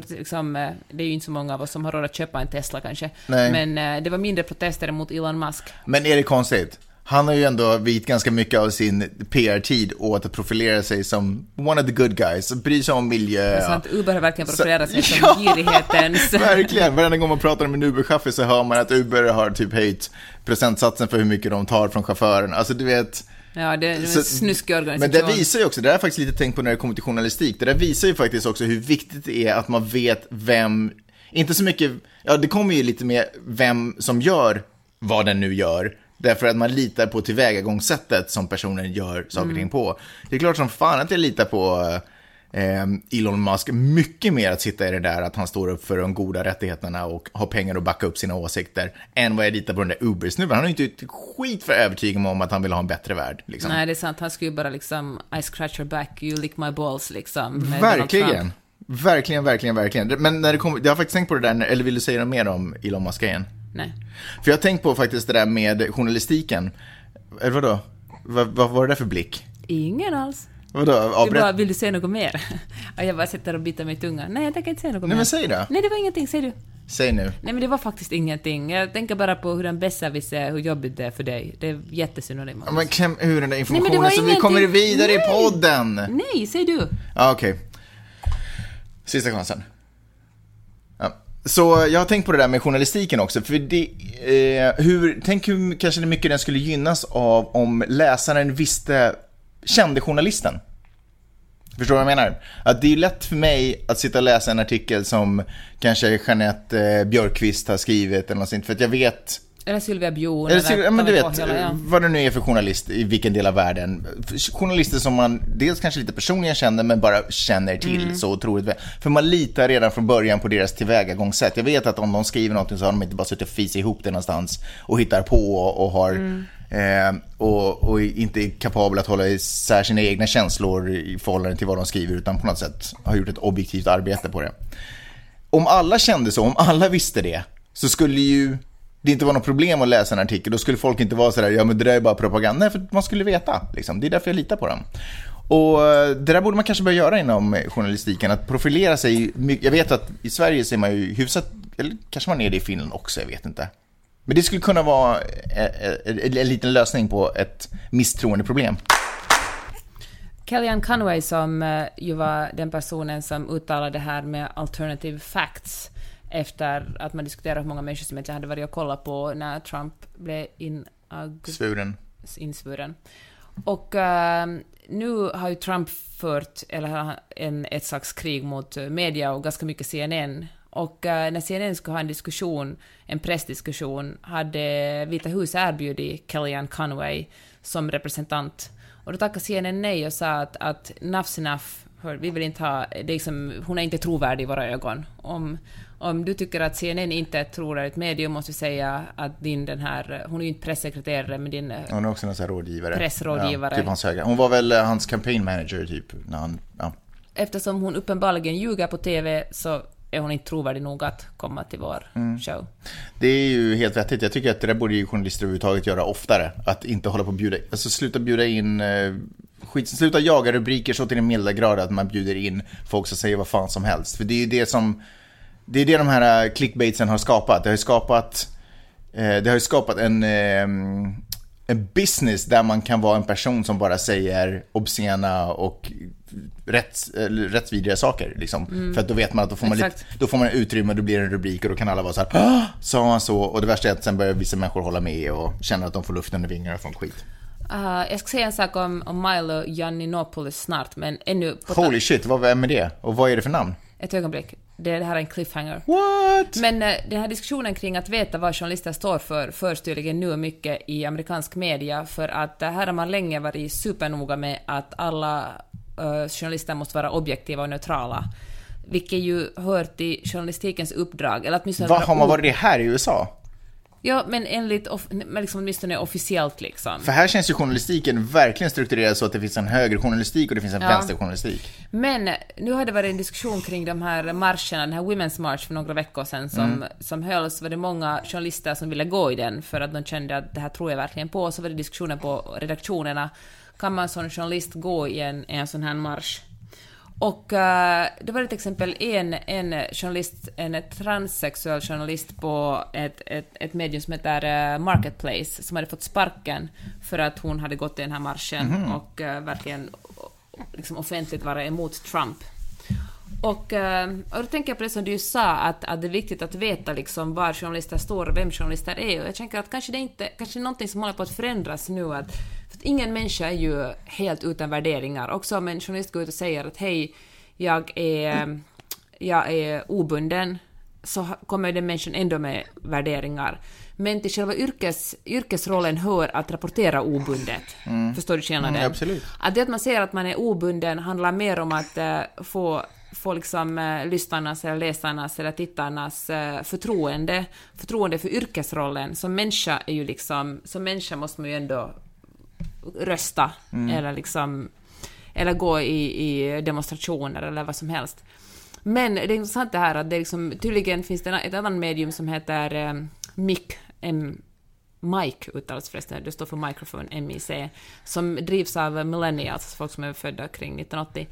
Speaker 3: Liksom, eh, det är ju inte så många av oss som har råd att köpa en Tesla kanske.
Speaker 2: Nej.
Speaker 3: Men eh, det var mindre protester mot Elon Musk.
Speaker 2: Men är det konstigt? Han har ju ändå vit ganska mycket av sin PR-tid åt att profilera sig som one of the good guys, bryr sig om miljö.
Speaker 3: Så att Uber har verkligen profilerat sig
Speaker 2: Så-
Speaker 3: som girighetens...
Speaker 2: Verkligen, varenda gång man pratar med en Uber-chaufför så hör man att Uber har typ höjt procentsatsen för hur mycket de tar från chauffören. Alltså du vet...
Speaker 3: Ja, det är en snuskig
Speaker 2: Men
Speaker 3: organisation.
Speaker 2: det visar ju också, det där har jag faktiskt lite tänkt på när det kommer till journalistik, det där visar ju faktiskt också hur viktigt det är att man vet vem, inte så mycket, ja det kommer ju lite med vem som gör vad den nu gör, därför att man litar på tillvägagångssättet som personen gör saker och ting på. Det är klart som fan att jag litar på eh, Elon Musk mycket mer att sitta i det där att han står upp för de goda rättigheterna och har pengar att backa upp sina åsikter, än vad jag litar på den där Uber-snubben. Han har ju inte ett skit för övertygande om att han vill ha en bättre värld. Liksom.
Speaker 3: Nej, det är sant. Han skulle ju bara liksom I scratch your back, you lick my balls liksom.
Speaker 2: Verkligen. Verkligen, verkligen, verkligen. Men när det kommer, jag har faktiskt tänkt på det där, eller vill du säga något mer om Elon Musk igen?
Speaker 3: Nej.
Speaker 2: För jag har tänkt på faktiskt det där med journalistiken. Eller vadå? Vad, vad var det där för blick?
Speaker 3: Ingen alls.
Speaker 2: Vadå?
Speaker 3: Du
Speaker 2: Avbrett?
Speaker 3: bara, vill du säga något mer? Och jag bara sitter och biter mig i tungan. Nej, jag tänker inte säga något
Speaker 2: Nej
Speaker 3: mer.
Speaker 2: men säg det.
Speaker 3: Nej, det var ingenting. Säg du.
Speaker 2: Säg nu.
Speaker 3: Nej, men det var faktiskt ingenting. Jag tänker bara på hur den besserwisser, hur jobbigt det är för dig. Det är jättesynonymt.
Speaker 2: Ja, Men kläm ur den där
Speaker 3: Nej,
Speaker 2: informationen
Speaker 3: var
Speaker 2: så vi
Speaker 3: ingenting.
Speaker 2: kommer vidare i
Speaker 3: Nej.
Speaker 2: podden.
Speaker 3: Nej, säg du.
Speaker 2: Ja, okej. Sista chansen. Ja. Så jag har tänkt på det där med journalistiken också, för det, eh, hur, tänk hur kanske mycket den skulle gynnas av om läsaren visste, kände journalisten. Förstår du vad jag menar? Att det är lätt för mig att sitta och läsa en artikel som kanske Jeanette eh, Björkqvist har skrivit eller något sånt, för att jag vet
Speaker 3: Eller Sylvia Bjurn.
Speaker 2: Eller, Sylvia- men du vet,
Speaker 3: på hela, ja.
Speaker 2: vad det nu är för journalist i vilken del av världen. Journalister som man dels kanske lite personligen känner, men bara känner till
Speaker 3: Mm.
Speaker 2: så otroligt väl. För man litar redan från början på deras tillvägagångssätt. Jag vet att om de skriver någonting så har de inte bara suttit och fisit ihop det någonstans och hittar på och, och har
Speaker 3: Mm
Speaker 2: eh, och, och inte är kapabel att hålla isär sina egna känslor i förhållande till vad de skriver, utan på något sätt har gjort ett objektivt arbete på det om alla kände så, om alla visste det, så skulle ju det inte vara något problem att läsa en artikel. Då skulle folk inte vara sådär, ja men det där är bara propaganda. Nej, för man skulle veta. Liksom. Det är därför jag litar på dem. Och eh, det där borde man kanske börja göra inom eh, journalistiken, att profilera sig. Jag vet att i Sverige ser man ju hyfsat, eller kanske man är det i Finland också, jag vet inte. Men det skulle kunna vara eh, eh, en, en liten lösning på ett misstroendeproblem.
Speaker 3: Kellyanne Conway som eh, ju var den personen som uttalade det här med alternative facts efter att man diskuterade hur många människor som inte hade varit och kollat på när Trump blev inaug-
Speaker 2: Svuren.
Speaker 3: insvuren. Och eh, nu har ju Trump fört eller, en, ett slags krig mot media och ganska mycket CNN. Och eh, när CNN skulle ha en diskussion, en pressdiskussion, hade Vita huset erbjudit Kellyanne Conway som representant. Och då tackade CNN nej och sa att, att nafs enough, hör, vi vill inte ha, det är liksom, hon är inte trovärdig i våra ögon. Om, om du tycker att CNN inte är ett trovärdigt medium måste vi säga att din den här, hon är ju inte pressekreterare men din eh,
Speaker 2: Hon är också någon sån här rådgivare.
Speaker 3: Pressrådgivare.
Speaker 2: Ja, typ hans högra. Hon var väl eh, hans campaign manager typ. När han, ja.
Speaker 3: eftersom hon uppenbarligen ljuger på TV så är hon inte trovärdig nog att komma till vår show.
Speaker 2: Det är ju helt vettigt. Jag tycker att det där borde ju journalister överhuvudtaget göra oftare. Att inte hålla på och bjuda, alltså sluta bjuda in, eh, skit, sluta jaga rubriker så till den milda grad att man bjuder in folk som säger vad fan som helst. För det är ju det som, det är det de här eh, clickbaitsen har skapat. Det har ju skapat, eh, det har ju skapat en, eh, en business där man kan vara en person som bara säger obscena och rätts, eller rättsvidriga saker. Liksom. För att då vet man att då får man, lite, då får man utrymme och då blir det en rubrik och då kan alla vara så här, "Ah, sa han så? Och det värsta är att sen börjar vissa människor hålla med och känna att de får luft under vingarna sånt skit.
Speaker 3: Uh, jag ska säga en sak om, om Milo Yiannopoulos snart, men ännu
Speaker 2: Holy shit, vad vem är det? Och vad är det för namn?
Speaker 3: Ett ögonblick. Det, det här är en cliffhanger.
Speaker 2: What?
Speaker 3: Men eh, den här diskussionen kring att veta vad journalister står för förs tydligen nu mycket i amerikansk media, för att eh, här har man länge varit supernoga med att alla eh, journalister måste vara objektiva och neutrala. Vilket ju hör till journalistikens uppdrag, eller åtminstone...
Speaker 2: Vad har man varit det här i USA?
Speaker 3: Ja, men enligt, off- liksom åtminstone officiellt liksom.
Speaker 2: För här känns ju journalistiken verkligen strukturerad så att det finns en högerjournalistik och det finns en
Speaker 3: Ja.
Speaker 2: vänsterjournalistik.
Speaker 3: Men nu har det varit en diskussion kring de här marscherna, den här Women's March för några veckor sedan som,
Speaker 2: Mm.
Speaker 3: som hölls. var det många journalister som ville gå i den för att de kände att det här tror jag verkligen på. Så var det diskussioner på redaktionerna. Kan man som journalist gå i en, en sån här marsch? Och uh, det var till exempel en, en journalist, en transsexuell journalist på ett, ett, ett medium som heter eh, Marketplace, som hade fått sparken för att hon hade gått i den här marschen och eh, verkligen liksom offentligt vara emot Trump. Och, och då tänker jag på det som du sa, att, att det är viktigt att veta liksom var journalister står och vem journalister är. Och jag tänker att kanske det inte kanske är någonting som håller på att förändras nu. Att, ingen människa är ju helt utan värderingar. Också om en journalist går ut och säger att hej, jag är, jag är obunden, så kommer den människan ändå med värderingar. Men till själva yrkes, yrkesrollen hör att rapportera obundet. Förstår du skillnaden?
Speaker 2: Mm, absolut.
Speaker 3: Att det att man säger att man är obunden handlar mer om att eh, få, få liksom, eh, lyssnarnas, eller läsarnas eller tittarnas eh, förtroende. Förtroende för yrkesrollen. Som människa är ju liksom, som människa måste man ju ändå rösta eller liksom eller gå i, i demonstrationer eller vad som helst. Men det är intressant det här att det liksom, tydligen finns det ett annat medium som heter eh, MIC, M, Mike uttalas förresten, det står för microphone, MIC, som drivs av millennials, folk som är födda kring 1980.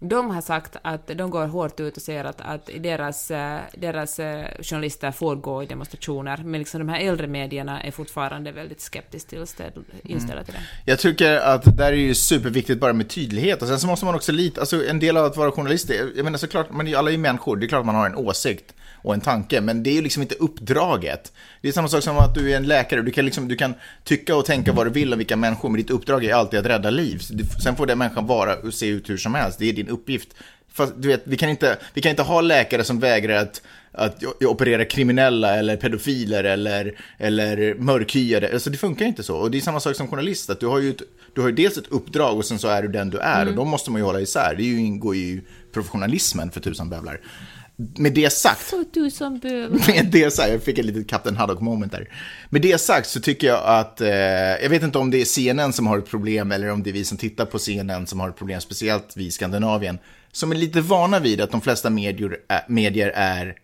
Speaker 3: De har sagt att de går hårt ut och säger att, att deras, eh, deras eh, journalister får gå i demonstrationer, men liksom de här äldre medierna är fortfarande väldigt skeptiskt tillställ- inställda till det.
Speaker 2: Jag tycker att det där är ju superviktigt bara med tydlighet och sen så måste man också lita, alltså en del av att vara journalist, är- jag menar såklart, man alla är ju människor, det är klart man har en åsikt och en tanke, men det är ju liksom inte uppdraget. Det är samma sak som att du är en läkare, du kan, liksom, du kan tycka och tänka vad du vill om vilka människor, men ditt uppdrag är alltid att rädda liv. Sen får den människan vara och se ut hur som helst, det är din uppgift fast du vet, vi kan inte, vi kan inte ha läkare som vägrar att att operera kriminella eller pedofiler eller, eller mörkhyade. Alltså det funkar inte så. Och det är samma sak som journalist, att du har ju, ett, du har ju dels ett uppdrag och sen så är du den du är. Mm. Och de måste man ju hålla isär. Det ingår ju i professionalismen för tusan bövlar. Med det sagt.
Speaker 3: Tusan bövlar.
Speaker 2: Med det sagt, jag fick ett litet Captain Haddock moment där. Med det sagt så tycker jag att, eh, jag vet inte om det är CNN som har ett problem eller om det är vi som tittar på CNN som har ett problem, speciellt vi i Skandinavien, som är lite vana vid att de flesta medier, är, medier är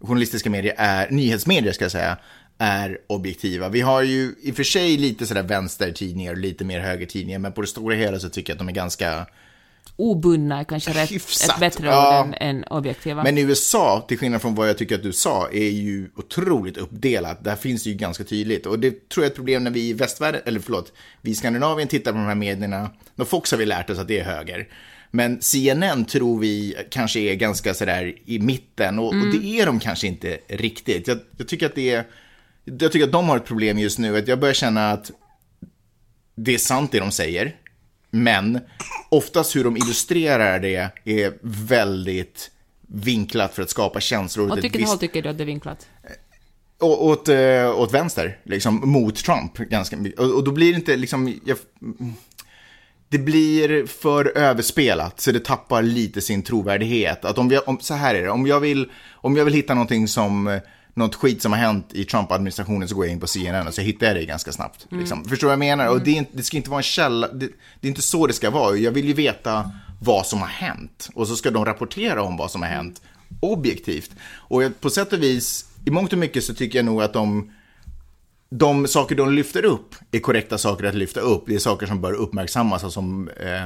Speaker 2: journalistiska medier är, nyhetsmedier ska jag säga, är objektiva. Vi har ju i och för sig lite sådär vänstertidningar och lite mer högertidningar, men på det stora hela så tycker jag att de är ganska
Speaker 3: obundna är kanske rätt, ett bättre ja. ord än, än objektiva.
Speaker 2: Men i USA, till skillnad från vad jag tycker att du sa, är ju otroligt uppdelat. Där finns det ju ganska tydligt. Och det tror jag är ett problem när vi i västvärlden, eller förlåt, vi i Skandinavien tittar på de här medierna. Då Fox har vi lärt oss att det är höger. Men CNN tror vi kanske är ganska sådär i mitten och, mm. och det är de kanske inte riktigt. Jag, jag, tycker att det är, jag tycker att de har ett problem just nu. Att jag börjar känna att det är sant det de säger. Men oftast hur de illustrerar det är väldigt vinklat för att skapa känslor.
Speaker 3: Åt vilket visst... håll tycker du att det är vinklat?
Speaker 2: Å, åt, äh, åt vänster, liksom mot Trump. Ganska, och, och då blir det inte liksom... Jag, det blir för överspelat så det tappar lite sin trovärdighet. Att om vi, om, så här är det, om jag vill, om jag vill hitta någonting som, eh, något skit som har hänt i Trump-administrationen så går jag in på CNN och så hittar jag det ganska snabbt. Mm. Liksom. Förstår du vad jag menar? Mm. Och det, det, ska inte vara en källa, det, det, är inte så det ska vara. Jag vill ju veta vad som har hänt. Och så ska de rapportera om vad som har hänt objektivt. Och på sätt och vis, i mångt och mycket så tycker jag nog att de de saker de lyfter upp är korrekta saker att lyfta upp. Det är saker som bör uppmärksammas och som eh,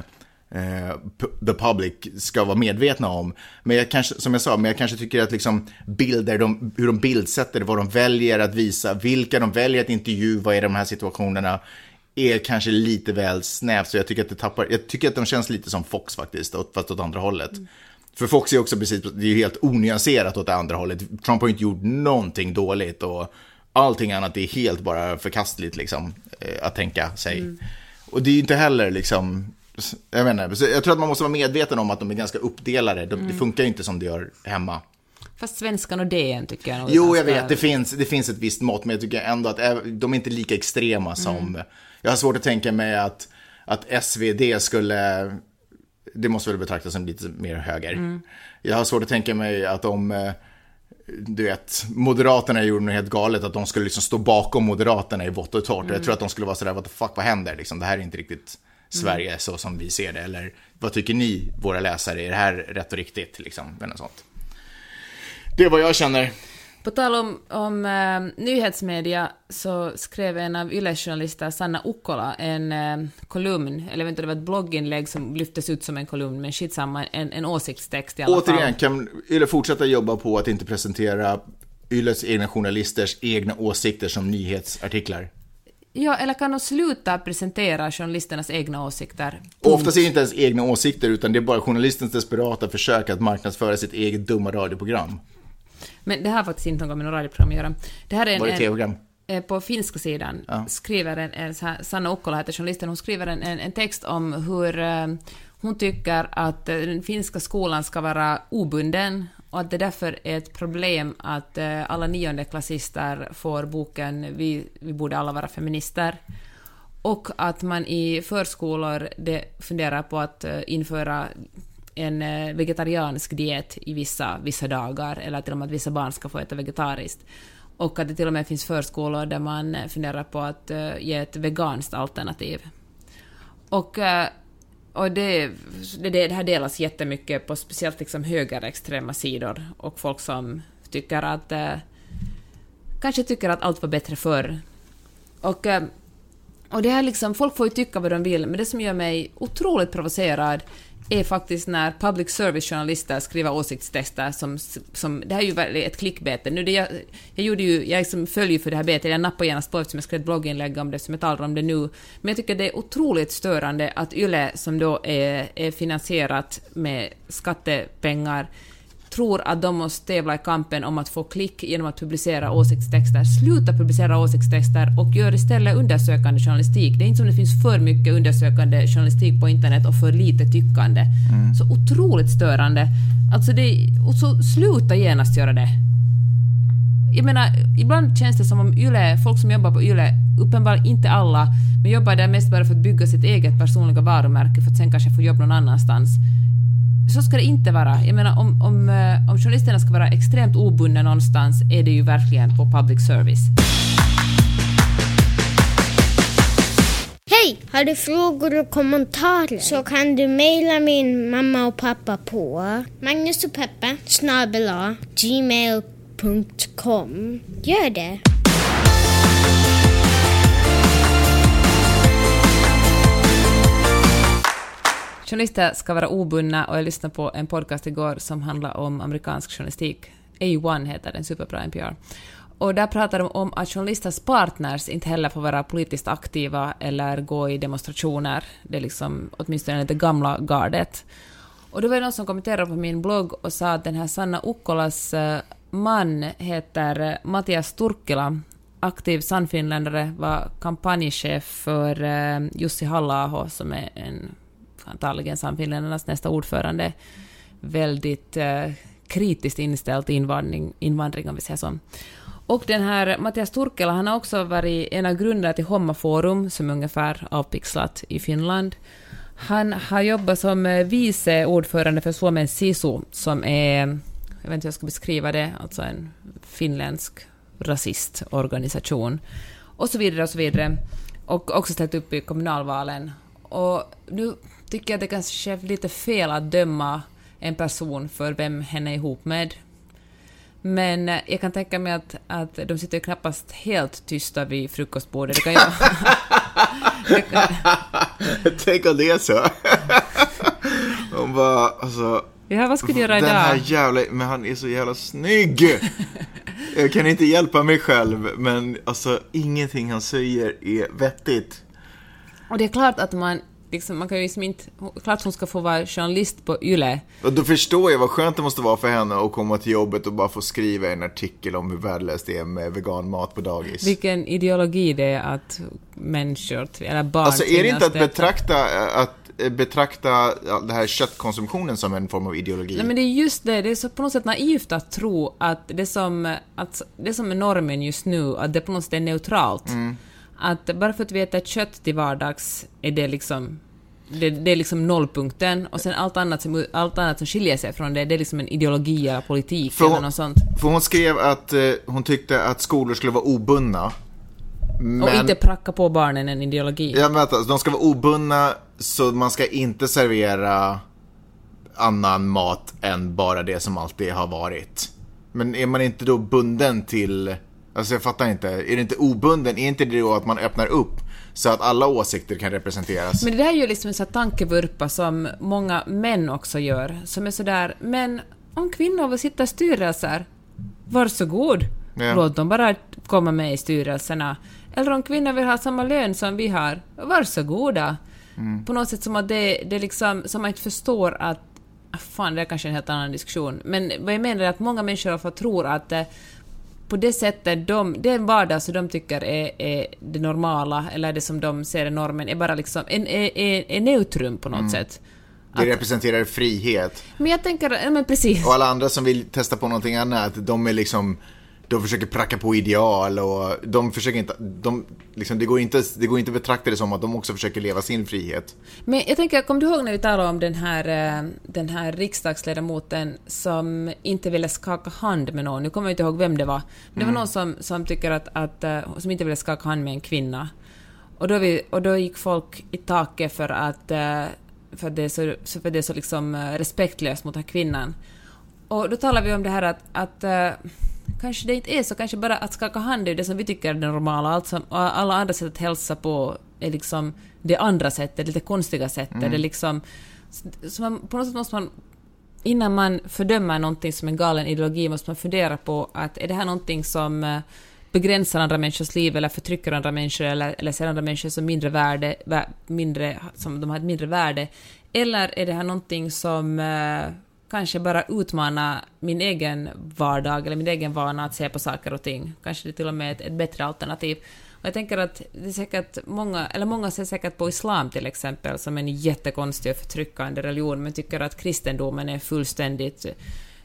Speaker 2: the public ska vara medvetna om. Men jag kanske, som jag sa, men jag kanske tycker att liksom bilder, de, hur de bildsätter vad de väljer att visa, vilka de väljer att intervjua i de här situationerna är kanske lite väl snävt. Så jag tycker att det tappar, jag tycker att de känns lite som Fox faktiskt, fast åt andra hållet. Mm. För Fox är också precis, det är ju helt onyanserat åt det andra hållet. Trump har inte gjort någonting dåligt och allting annat är helt bara förkastligt liksom, eh, att tänka sig. Mm. Och det är ju inte heller liksom, jag menar, jag tror att man måste vara medveten om att de är ganska uppdelade. De, mm. Det funkar ju inte som det gör hemma.
Speaker 3: Fast svenskan och DN tycker jag nog
Speaker 2: Jo, jag vet, det finns, det finns ett visst mått, men jag tycker ändå att de är inte lika extrema som... Mm. Jag har svårt att tänka mig att, att SvD skulle... Det måste väl betraktas som lite mer höger. Mm. Jag har svårt att tänka mig att de eh, du vet, Moderaterna gjorde något helt galet, att de skulle liksom stå bakom Moderaterna i vått och torrt. Mm. Jag tror att de skulle vara sådär, what the fuck, vad händer? Liksom, det här är inte riktigt Sverige mm. så som vi ser det. Eller vad tycker ni, våra läsare, är det här rätt och riktigt? Liksom, eller sånt. Det är vad jag känner.
Speaker 3: På tal om, om äh, nyhetsmedia så skrev en av Yle-journalister, Sanna Ukkola, en äh, kolumn, eller vet det var ett blogginlägg som lyftes ut som en kolumn, men skitsamma, en, en åsiktstext i alla
Speaker 2: Återigen,
Speaker 3: fall.
Speaker 2: kan Yle fortsätta jobba på att inte presentera Yles egna journalisters egna åsikter som nyhetsartiklar?
Speaker 3: Ja, eller kan de sluta presentera journalisternas egna åsikter?
Speaker 2: Oftast är det inte ens egna åsikter, utan det är bara journalistens desperata försök att marknadsföra sitt eget dumma radioprogram.
Speaker 3: Men det här har faktiskt inte något med något radioprogram att göra. Det här är en,
Speaker 2: Var det tv-program?
Speaker 3: Eh, på finska sidan ja. skriver en, en här, Sanna Okkola heter journalisten, hon skriver en, en, en text om hur uh, hon tycker att den finska skolan ska vara obunden och att det därför är ett problem att eh, alla niondeklassister får boken vi, vi borde alla vara feminister och att man i förskolor det funderar på att eh, införa en eh, vegetariansk diet i vissa, vissa dagar, eller till och med att vissa barn ska få äta vegetariskt. Och att det till och med finns förskolor där man funderar på att ge ett veganskt alternativ. Och, och det, det, det här delas jättemycket på speciellt liksom högerextrema sidor och folk som tycker att... Eh, kanske tycker att allt var bättre förr. Och, eh, och det här liksom, folk får ju tycka vad de vill, men det som gör mig otroligt provocerad är faktiskt när public service-journalister skriver åsiktstexter som, som... Det här är ju ett klickbete. Nu det jag, jag gjorde ju... Jag liksom följer för det här betet, jag nappade genast på eftersom jag skrev ett blogginlägg om det, som jag talar om det nu. Men jag tycker det är otroligt störande att YLE, som då är, är finansierat med skattepengar, tror att de måste tävla i kampen om att få klick genom att publicera åsiktstexter. Sluta publicera åsiktstexter och gör istället undersökande journalistik. Det är inte som det finns för mycket undersökande journalistik på internet och för lite tyckande. Så otroligt störande. Alltså det, och så sluta genast göra det. Jag menar, ibland känns det som om Yle, folk som jobbar på Yle, uppenbarligen inte alla, men jobbar där mest bara för att bygga sitt eget personliga varumärke för att sen kanske få jobb någon annanstans. Så ska det inte vara. Jag menar, om, om, eh, om journalisterna ska vara extremt obundna någonstans är det ju verkligen på public service.
Speaker 1: Hej! Har du frågor och kommentarer så kan du mejla min mamma och pappa på Magnus gmail.com. Gör det!
Speaker 3: Journalister ska vara obundna och jag lyssnade på en podcast igår som handlar om amerikansk journalistik. A1 heter den, superbra NPR. Och där pratar de om att journalisters partners inte heller får vara politiskt aktiva eller gå i demonstrationer. Det är liksom åtminstone det gamla gardet. Och då var det någon som kommenterade på min blogg och sa att den här Sanna Ukkolas eh, man heter eh, Mattias Turkkila, aktiv sannfinländare, var kampanjchef för eh, Jussi halla som är en antagligen Sannfinländarnas nästa ordförande, väldigt eh, kritiskt inställd till invandring, invandring, om vi säger så. Och den här Mattias Turkela, han har också varit en av grundarna till Homma Forum, som är ungefär avpixlat i Finland. Han har jobbat som eh, vice ordförande för Suomen SISU, som är, jag vet inte hur jag ska beskriva det, alltså en finländsk rasistorganisation. Och så vidare och så vidare. Och också ställt upp i kommunalvalen. Och nu tycker jag det kanske är lite fel att döma en person för vem hen är ihop med. Men eh, jag kan tänka mig att, att de sitter ju knappast helt tysta vid frukostbordet. Det kan jag... det kan,
Speaker 2: Tänk om det är så. Hon bara, alltså.
Speaker 3: ja, vad ska du göra
Speaker 2: Den här
Speaker 3: idag?
Speaker 2: jävla, men han är så jävla snygg. Jag kan inte hjälpa mig själv, men alltså ingenting han säger är vettigt.
Speaker 3: Och det är klart att man, liksom, man kan ju liksom inte... Klart hon ska få vara journalist på YLE.
Speaker 2: Då förstår jag vad skönt det måste vara för henne att komma till jobbet och bara få skriva en artikel om hur värdelöst det är med veganmat på dagis.
Speaker 3: Vilken ideologi det är att människor, eller barn
Speaker 2: Alltså är det inte att betrakta, att eh, betrakta det här köttkonsumtionen som en form av ideologi?
Speaker 3: Nej men det är just det, det är så på något sätt naivt att tro att det som, att det som är normen just nu, att det på något sätt är neutralt.
Speaker 2: Mm.
Speaker 3: Att bara för att vi äter kött till vardags är det liksom det, det är liksom nollpunkten och sen allt annat, som, allt annat som skiljer sig från det, det är liksom en ideologi eller politik
Speaker 2: För-
Speaker 3: eller något sånt.
Speaker 2: För hon skrev att eh, hon tyckte att skolor skulle vara obundna. Men,
Speaker 3: Och inte pracka på barnen en ideologi.
Speaker 2: Ja, men vänta, de ska vara obundna så man ska inte servera annan mat än bara det som alltid har varit. Men är man inte då bunden till, alltså jag fattar inte, är det inte obunden, är inte det då att man öppnar upp så att alla åsikter kan representeras?
Speaker 3: Men det där är ju liksom en sån här tankevurpa som många män också gör, som är sådär, men om kvinnor vill sitta i styrelser, varsågod.
Speaker 2: Ja.
Speaker 3: Låt dem bara komma med i styrelserna. Eller om kvinnor vill ha samma lön som vi har, varsågoda.
Speaker 2: Mm.
Speaker 3: På något sätt som att det, det är liksom, som man inte förstår att ah, Fan, det är kanske en helt annan diskussion. Men vad jag menar är att många människor tror att eh, på det sättet de, den vardag som de tycker är, är det normala, eller det som de ser är normen, är bara liksom en, är, är, neutrum på något
Speaker 2: Mm.
Speaker 3: sätt.
Speaker 2: Det representerar frihet.
Speaker 3: Men jag tänker, ja men precis.
Speaker 2: Och alla andra som vill testa på någonting annat, de är liksom de försöker pracka på ideal och de försöker inte, de, liksom, det, går inte, det går inte att betrakta det som att de också försöker leva sin frihet.
Speaker 3: Men jag tänker, kom du ihåg när vi talade om den här, eh, den här riksdagsledamoten som inte ville skaka hand med någon? Nu kommer jag inte ihåg vem det var. Men det var någon som, som tycker att, att eh, som inte ville skaka hand med en kvinna. Och då, vi, och då gick folk i taket för att, eh, för att det är så, för det är så liksom respektlöst mot den här kvinnan. Och då talar vi om det här att, att kanske det inte är så, kanske bara att skaka hand är det som vi tycker är det normala. Allt som, och alla andra sätt att hälsa på är liksom det andra sättet, lite konstiga sättet. Det är liksom, så man, på något sätt måste man innan man fördömer någonting som en galen ideologi måste man fundera på att är det här någonting som eh, begränsar andra människors liv eller förtrycker andra människor eller, eller ser andra människor som mindre värde, vä, mindre, som de har ett mindre värde. Eller är det här någonting som, eh, kanske bara utmana min egen vardag eller min egen vana att se på saker och ting. Kanske det till och med är ett, ett bättre alternativ. Och jag tänker att det är säkert många, eller många ser säkert på islam till exempel som en jättekonstig och förtryckande religion, men tycker att kristendomen är fullständigt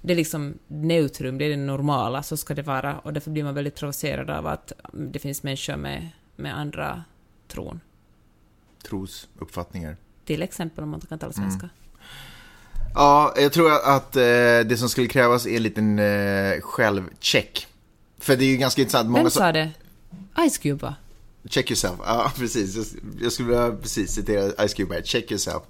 Speaker 3: det är liksom neutrum, det är det normala, så ska det vara. Och därför blir man väldigt provocerad av att det finns människor med, med andra tron.
Speaker 2: Trosuppfattningar.
Speaker 3: Till exempel, om man kan tala svenska. Mm.
Speaker 2: Ja, jag tror att eh, det som skulle krävas är en liten eh, självcheck. För det är ju ganska intressant.
Speaker 3: Många Vem sa det? Ice Cube
Speaker 2: Check yourself. Ja, precis. Jag skulle vilja precis citera Ice Cube här. Check yourself.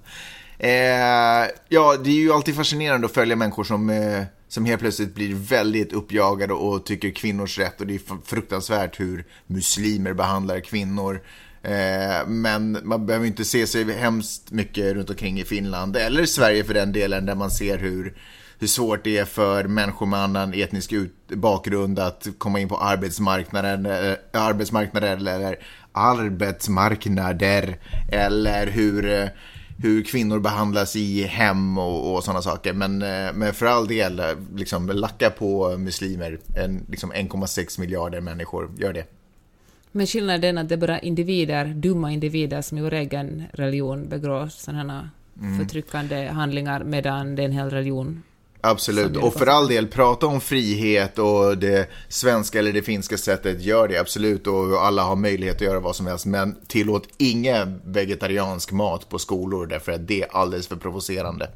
Speaker 2: Eh, ja, det är ju alltid fascinerande att följa människor som, eh, som helt plötsligt blir väldigt uppjagade och tycker kvinnors rätt. Och det är fruktansvärt hur muslimer behandlar kvinnor. Eh, men man behöver inte se sig hemskt mycket runt omkring i Finland, eller Sverige för den delen, där man ser hur, hur svårt det är för människor med annan etnisk bakgrund att komma in på arbetsmarknaden, eh, äh, arbetsmarknaden eller arbetsmarknader, eller hur eh, hur kvinnor behandlas i hem och, och sådana saker. Men, eh, men för all del, liksom, lacka på muslimer. En, liksom 1,6 miljarder människor, gör det.
Speaker 3: Men skillnaden är att det är bara individer, dumma individer som i vår egen religion begår sådana mm. förtryckande handlingar medan det är en hel religion.
Speaker 2: Absolut, och för all del, prata om frihet och det svenska eller det finska sättet, gör det absolut och alla har möjlighet att göra vad som helst. Men tillåt ingen vegetariansk mat på skolor därför att det är alldeles för provocerande.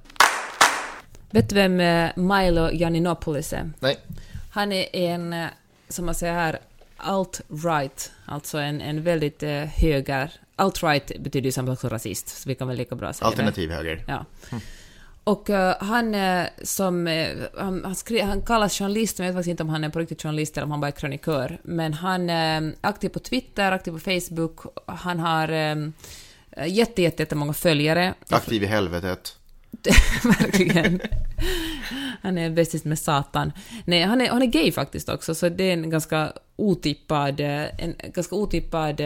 Speaker 3: Vet du vem eh, Milo Yiannopoulos är?
Speaker 2: Nej.
Speaker 3: Han är en, eh, som man säger här, alt-right, alltså en, en väldigt eh, höger... Alt-right betyder ju samma sak som rasist, så vi kan väl lika bra säga
Speaker 2: Alternativ det. höger.
Speaker 3: Ja. Mm. Och uh, han uh, som... Uh, han, han, skri, han kallas journalist, men jag vet faktiskt inte om han är på riktigt journalist eller om han bara är krönikör. Men han är aktiv på Twitter, aktiv på Facebook, han har jätte, jätte, jättemånga följare.
Speaker 2: Aktiv i helvetet.
Speaker 3: Verkligen. Han är bästis med Satan. Nej, han är, han är gay faktiskt också, så det är en ganska otippad... En ganska otippad...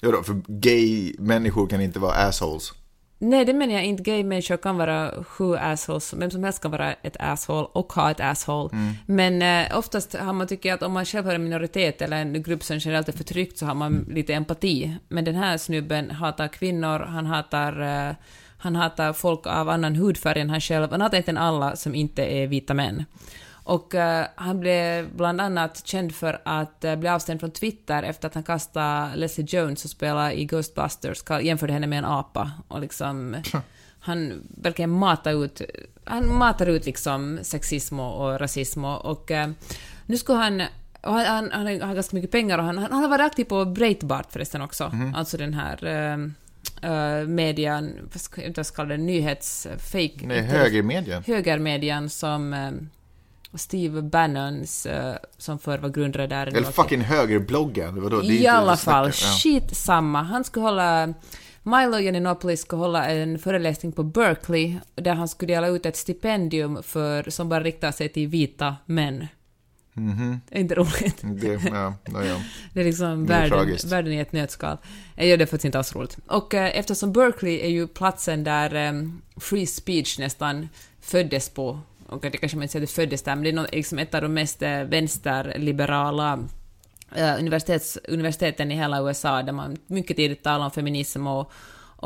Speaker 2: Ja då, för gay-människor kan inte vara assholes.
Speaker 3: Nej, det menar jag inte. Gay-människor kan vara hur assholes, vem som helst kan vara ett asshole och ha ett asshole. Mm. Men eh, oftast har man tycker att om man själv har en minoritet eller en grupp som generellt är förtryckt så har man lite empati. Men den här snubben hatar kvinnor, han hatar eh, han hatar folk av annan hudfärg än han själv. Han hatar inte alla som inte är vita män. Och uh, han blev bland annat känd för att uh, bli avstängd från Twitter efter att han kastade Leslie Jones och spelade i Ghostbusters, jämförde henne med en apa. Och liksom, han verkligen matar ut, han matar ut liksom sexism och rasism och, uh, nu skulle han han, han, han, har ganska mycket pengar och han, han har varit aktiv på Breitbart förresten också, mm. alltså den här uh, median, vad ska jag kalla det, nyhets... Fake,
Speaker 2: Nej, högermedian.
Speaker 3: Högermedian som uh, Steve Bannons, uh, som förr var grundare där.
Speaker 2: Eller fucking högerbloggen, vadå?
Speaker 3: I alla fall, shit samma. Han skulle hålla... Milo Yiannopoulos skulle hålla en föreläsning på Berkeley där han skulle dela ut ett stipendium för, som bara riktar sig till vita män.
Speaker 2: Mm -hmm.
Speaker 3: Är inte roligt?
Speaker 2: Det, ja, ja.
Speaker 3: det är liksom det är världen, världen i ett nötskal. Jag gör det faktiskt inte alls roligt. Och eh, eftersom Berkeley är ju platsen där eh, free speech nästan föddes på, och det kanske man inte säger att det föddes där, men det är nog, liksom ett av de mest eh, vänsterliberala eh, universitets, universiteten i hela USA, där man mycket tidigt talar om feminism och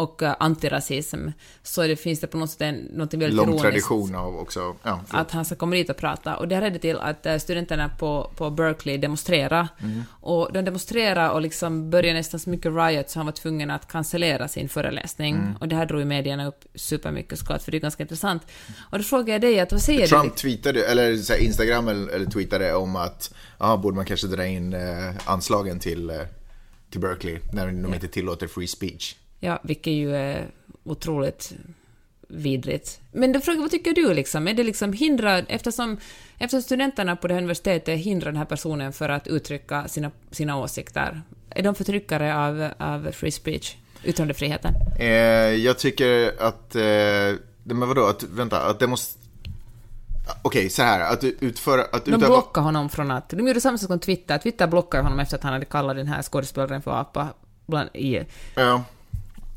Speaker 3: och uh, antirasism, så det finns det på något sätt en, något väldigt
Speaker 2: Lång tradition av också. Ja,
Speaker 3: att han ska komma dit och prata. Och det ledde till att uh, studenterna på, på Berkeley demonstrerade. Mm. Och de demonstrerade och liksom började nästan så mycket riot så han var tvungen att cancellera sin föreläsning. Mm. Och det här drog ju medierna upp supermycket såklart, för det är ganska intressant. Och då frågade jag dig, att, vad säger
Speaker 2: Trump du? Trump tweetade, eller Instagram eller, tweetade om att, ja, borde man kanske dra in eh, anslagen till, eh, till Berkeley när de inte tillåter free speech.
Speaker 3: Ja, vilket ju är otroligt vidrigt. Men då frågar jag, vad tycker du liksom? Är det liksom hindrar, eftersom, eftersom studenterna på det här universitetet hindrar den här personen för att uttrycka sina, sina åsikter, är de förtryckare av, av free speech, yttrandefriheten?
Speaker 2: Eh, jag tycker att, eh, men vadå, att, vänta, att det måste Okej, okay, så här, att utföra... Att
Speaker 3: de blockade honom från att... De gjorde samma sak som Twitter. Twitter blockade honom efter att han hade kallat den här skådespelaren för apa. Bland, i,
Speaker 2: ja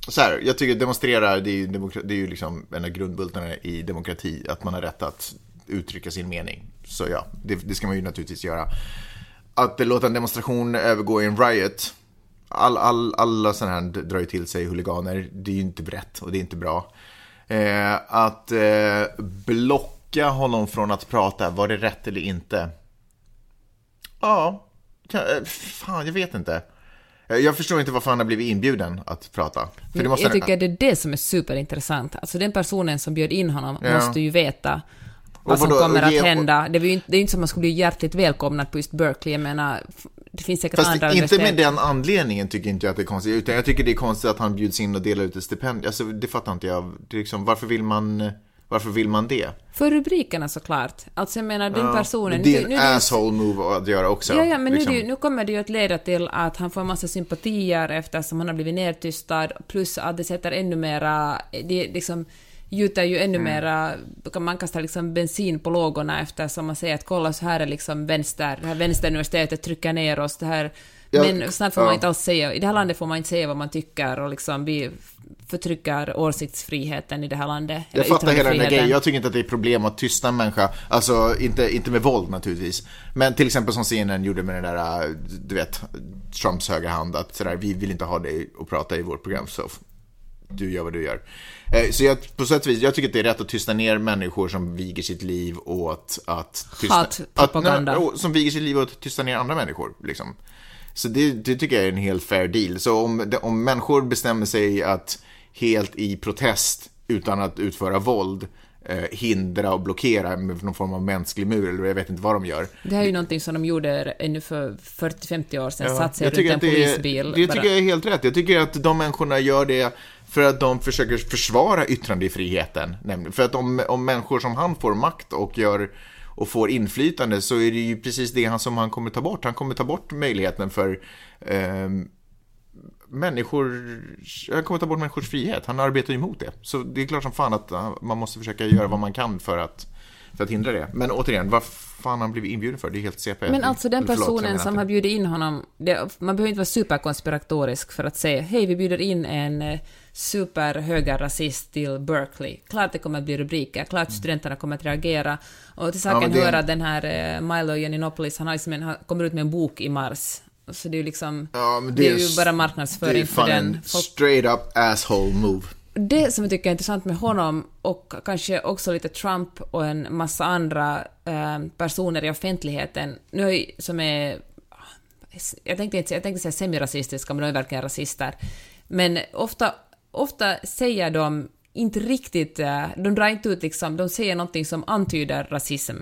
Speaker 2: så här, jag tycker demonstrera, det är ju, demokra- det är ju liksom en av grundbultarna i demokrati, att man har rätt att uttrycka sin mening. Så ja, det, det ska man ju naturligtvis göra. Att låta en demonstration övergå i en riot, all, all, alla sådana här drar ju till sig huliganer, det är ju inte rätt och det är inte bra. Eh, att eh, blocka honom från att prata, var det rätt eller inte? Ja, kan, eh, fan jag vet inte. Eh, Jag förstår inte varför han har blivit inbjuden att prata. För det måste
Speaker 3: jag tycker det är det som är superintressant. Alltså den personen som bjöd in honom
Speaker 2: Ja.
Speaker 3: måste ju veta vad som kommer att hända. Det är ju inte, det är inte som att man skulle bli hjärtligt välkomnad på just Berkeley. Jag menar, det finns säkert
Speaker 2: Fast
Speaker 3: andra
Speaker 2: inte
Speaker 3: universitet.
Speaker 2: med den anledningen tycker inte jag att det är konstigt. Utan jag tycker det är konstigt att han bjuds in och delar ut ett stipendium. Alltså det fattar inte jag. Det är liksom, varför vill man, varför vill man det?
Speaker 3: För rubrikerna såklart. Alltså jag menar, den personen...
Speaker 2: Det är en
Speaker 3: nu
Speaker 2: asshole move att göra också.
Speaker 3: Ja, ja, men
Speaker 2: liksom.
Speaker 3: nu, nu kommer det ju att leda till att han får en massa sympatier eftersom han har blivit nedtystad, plus att det sätter ännu mera, det liksom gjuter ju ännu mera, man kastar liksom bensin på lågorna eftersom man säger att kolla så här är liksom vänster, det här vänsteruniversitetet trycker ner oss, det här
Speaker 2: Ja,
Speaker 3: men snart får man
Speaker 2: ja.
Speaker 3: inte alls säga, i det här landet får man inte säga vad man tycker och liksom vi förtrycker åsiktsfriheten i det här landet.
Speaker 2: Jag fattar hela den här grejen. Jag tycker inte att det är problem att tysta en människa. Alltså, inte, inte med våld naturligtvis. Men till exempel som CNN gjorde med den där, äh, du vet, Trumps högra hand. Att sådär, vi vill inte ha dig att prata i vårt program, så du gör vad du gör. Eh, Så jag, på sätt och vis, jag tycker att det är rätt att tysta ner människor som viger sitt liv åt att... Tysta,
Speaker 3: Hatpropaganda.
Speaker 2: Att, nej, som viger sitt liv åt att tysta ner andra människor, liksom. Så det, det tycker jag är en helt fair deal. Så om, det- om människor bestämmer sig att helt i protest, utan att utföra våld, eh, hindra och blockera med någon form av mänsklig mur, eller jag vet inte vad de gör.
Speaker 3: Det här är ju någonting som de gjorde ännu för 40-50 år sedan, satt sig runt en
Speaker 2: det
Speaker 3: polisbil.
Speaker 2: det
Speaker 3: bara.
Speaker 2: tycker jag är helt rätt. Jag tycker att de människorna gör det för att de försöker försvara yttrandefriheten. För att om, om människor som han får makt och gör och får inflytande så är det ju precis det han som han kommer ta bort. Han kommer ta bort möjligheten för ehm, människor, han kommer ta bort människors frihet. Han arbetar ju emot det. Så det är klart som fan att uh, man måste försöka göra vad man kan för att, för att hindra det. Men återigen, vad fan han blivit inbjuden för? Det är helt CP.
Speaker 3: Men alltså den
Speaker 2: Förlåt,
Speaker 3: personen som har bjudit in honom, det, man behöver inte vara superkonspiratorisk för att säga hej, vi bjuder in en eh, superhögerrasist till Berkeley. Klart det kommer att bli rubriker, klart studenterna kommer att reagera. Och till saken
Speaker 2: men det-
Speaker 3: hör att den här eh, Milo Yiannopoulos, han, har liksom en, han kommer ut med en bok i mars. Så det är ju liksom,
Speaker 2: Ja, men
Speaker 3: det är ju bara
Speaker 2: Det
Speaker 3: marknadsföring för den.
Speaker 2: en
Speaker 3: Folk
Speaker 2: straight up asshole move.
Speaker 3: det som jag tycker är intressant med honom och kanske också lite Trump och en massa andra eh, personer i offentligheten, nu som är... Jag tänkte, jag tänkte säga semirasistiska, men de är verkligen rasister. Men ofta, ofta säger de inte riktigt... Eh, de drar inte ut liksom... De säger någonting som antyder rasism.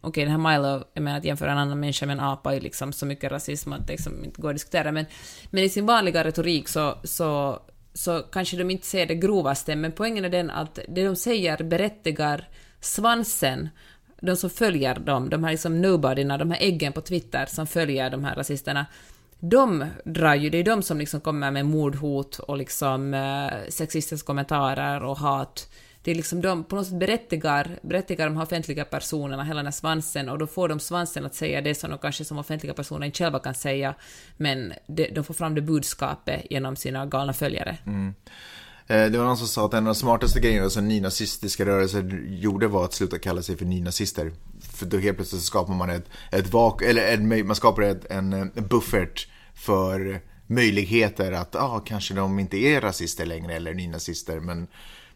Speaker 3: Okej, den här Milo, jag menar att jämföra en annan människa med en apa är liksom så mycket rasism att det liksom inte går att diskutera. Men, men i sin vanliga retorik så, så, så kanske de inte säger det grovaste, men poängen är den att det de säger berättigar svansen, de som följer dem, de här liksom nobodyna, de här äggen på Twitter som följer de här rasisterna, de drar ju, det är de som liksom kommer med mordhot och liksom eh, sexistiska kommentarer och hat. Det är liksom de på något sätt berättigar, berättigar de här offentliga personerna hela den här svansen och då får de svansen att säga det som de kanske som offentliga personer inte själva kan säga, men de, de får fram det budskapet genom sina galna följare. Mm.
Speaker 2: Eh, det var någon som sa att en av de smartaste grejerna som nynazistiska rörelser gjorde var att sluta kalla sig för nynazister. För då helt plötsligt så skapar man ett, ett vak eller en, man skapar ett, en, en buffert för möjligheter att, ja, ah, kanske de inte är rasister längre eller nynazister, men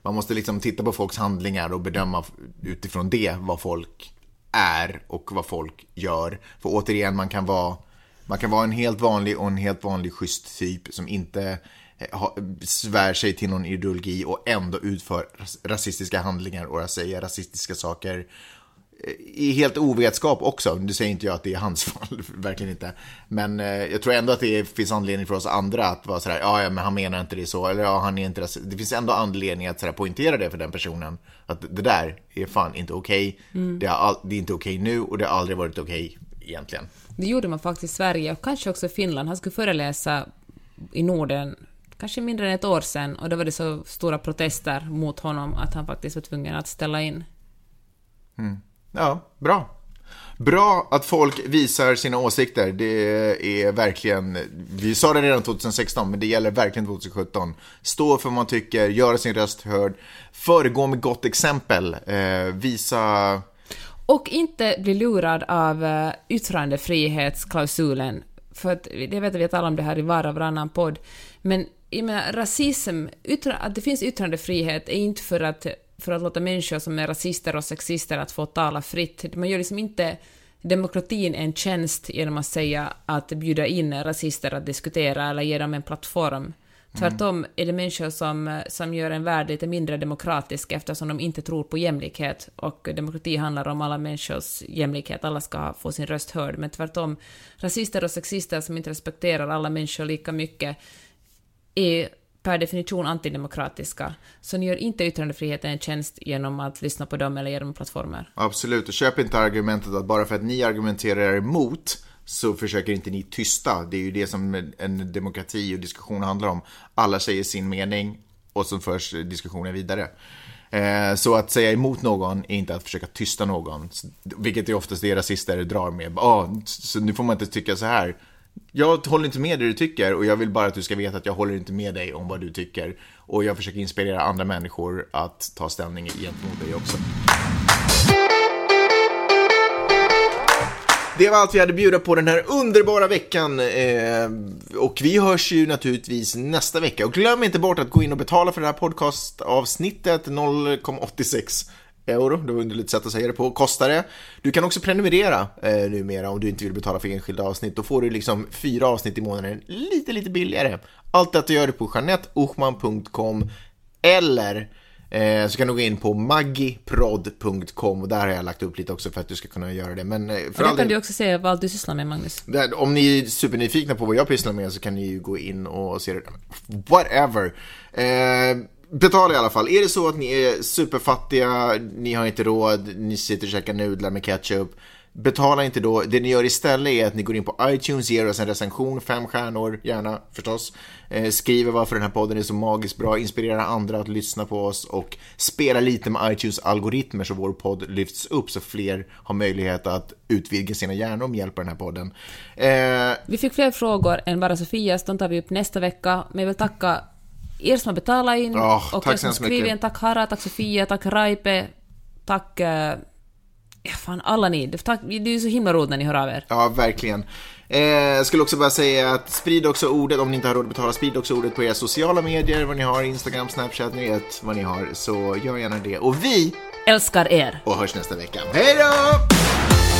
Speaker 2: man måste liksom titta på folks handlingar och bedöma utifrån det vad folk är och vad folk gör. För återigen, man kan vara man kan vara en helt vanlig och en helt vanlig schysst typ som inte eh, ha- svär sig till någon ideologi och ändå utför rasistiska handlingar och säger rasistiska saker i helt ovetskap också. Nu säger inte jag att det är hans fall, verkligen inte. Men eh, jag tror ändå att det finns anledning för oss andra att vara sådär, ja, ja men han menar inte det så, eller ja, han är inte rasist. Det finns ändå anledning att sådär, poängtera det för den personen. Att det där är fan inte okej. Det, har all- det är inte okej nu och det har aldrig varit okej egentligen.
Speaker 3: Det gjorde man faktiskt i Sverige och kanske också i Finland. Han skulle föreläsa i Norden kanske mindre än ett år sedan och då var det så stora protester mot honom att han faktiskt var tvungen att ställa in.
Speaker 2: Ja, bra. Bra att folk visar sina åsikter. Det är verkligen, vi sa det redan 2016, men det gäller verkligen 2017. Stå för vad man tycker, göra sin röst hörd, föregå med gott exempel, eh, visa...
Speaker 3: Och inte bli lurad av uh, yttrandefrihetsklausulen. För att, det vet vi talar om det här i var och varannan podd. Men jag menar, rasism, yttra, att det finns yttrandefrihet är inte för att för att låta människor som är rasister och sexister att få tala fritt. Man gör liksom inte demokratin en tjänst genom att säga att bjuda in rasister att diskutera eller ge dem en plattform. Tvärtom är det människor som, som gör en värld lite mindre demokratisk eftersom de inte tror på jämlikhet. Och demokrati handlar om alla människors jämlikhet, alla ska få sin röst hörd. Men tvärtom, rasister och sexister som inte respekterar alla människor lika mycket är per definition antidemokratiska. Så ni gör inte yttrandefriheten en tjänst genom att lyssna på dem eller ge dem plattformar.
Speaker 2: Absolut, och köp inte argumentet att bara för att ni argumenterar emot så försöker inte ni tysta. Det är ju det som en demokrati och diskussion handlar om. Alla säger sin mening och så förs diskussionen vidare. Eh, så att säga emot någon är inte att försöka tysta någon, vilket är oftast det rasister drar med. Ah, så nu får man inte tycka så här. Jag håller inte med det du tycker och jag vill bara att du ska veta att jag håller inte med dig om vad du tycker. Och jag försöker inspirera andra människor att ta ställning gentemot dig också. Det var allt vi hade att bjuda på den här underbara veckan. Eh, och vi hörs ju naturligtvis nästa vecka. Och glöm inte bort att gå in och betala för det här podcastavsnittet 0,86 euro, det var underligt sätt att säga det på, kostar det. Du kan också prenumerera eh, numera om du inte vill betala för enskilda avsnitt. Då får du liksom fyra avsnitt i månaden lite, lite billigare. Allt detta gör du på janetteochman.com eller eh, så kan du gå in på maggiprod.com och där har jag lagt upp lite också för att du ska kunna göra det. Men eh, för
Speaker 3: och där kan du också se vad du sysslar med, Magnus.
Speaker 2: Om ni är supernyfikna på vad jag pysslar med så kan ni ju gå in och se det. Whatever. Eh, Betala i alla fall. Är det så att ni är superfattiga, ni har inte råd, ni sitter och käkar nudlar med ketchup. Betala inte då. Det ni gör istället är att ni går in på iTunes, ger oss en recension, fem stjärnor, gärna förstås. Eh, skriver varför den här podden är så magiskt bra, inspirerar andra att lyssna på oss och spela lite med iTunes algoritmer så vår podd lyfts upp så fler har möjlighet att utvidga sina hjärnor med hjälp av den här podden.
Speaker 3: Eh... Vi fick fler frågor än bara Sofias, de tar vi upp nästa vecka. Men jag vill tacka er som har betalat in
Speaker 2: oh,
Speaker 3: och er som skrivit in. Tack Hara, tack Sofia, tack Raipe, tack... Uh, ja, fan, alla ni. Tack, det är så himla roligt när ni hör av er.
Speaker 2: Ja, verkligen. Eh, jag skulle också bara säga att sprid också ordet, om ni inte har råd att betala, sprid också ordet på era sociala medier, vad ni har, Instagram, Snapchat, ni vet vad ni har, så gör gärna det. Och vi
Speaker 3: älskar er.
Speaker 2: Och hörs nästa vecka. Hej då!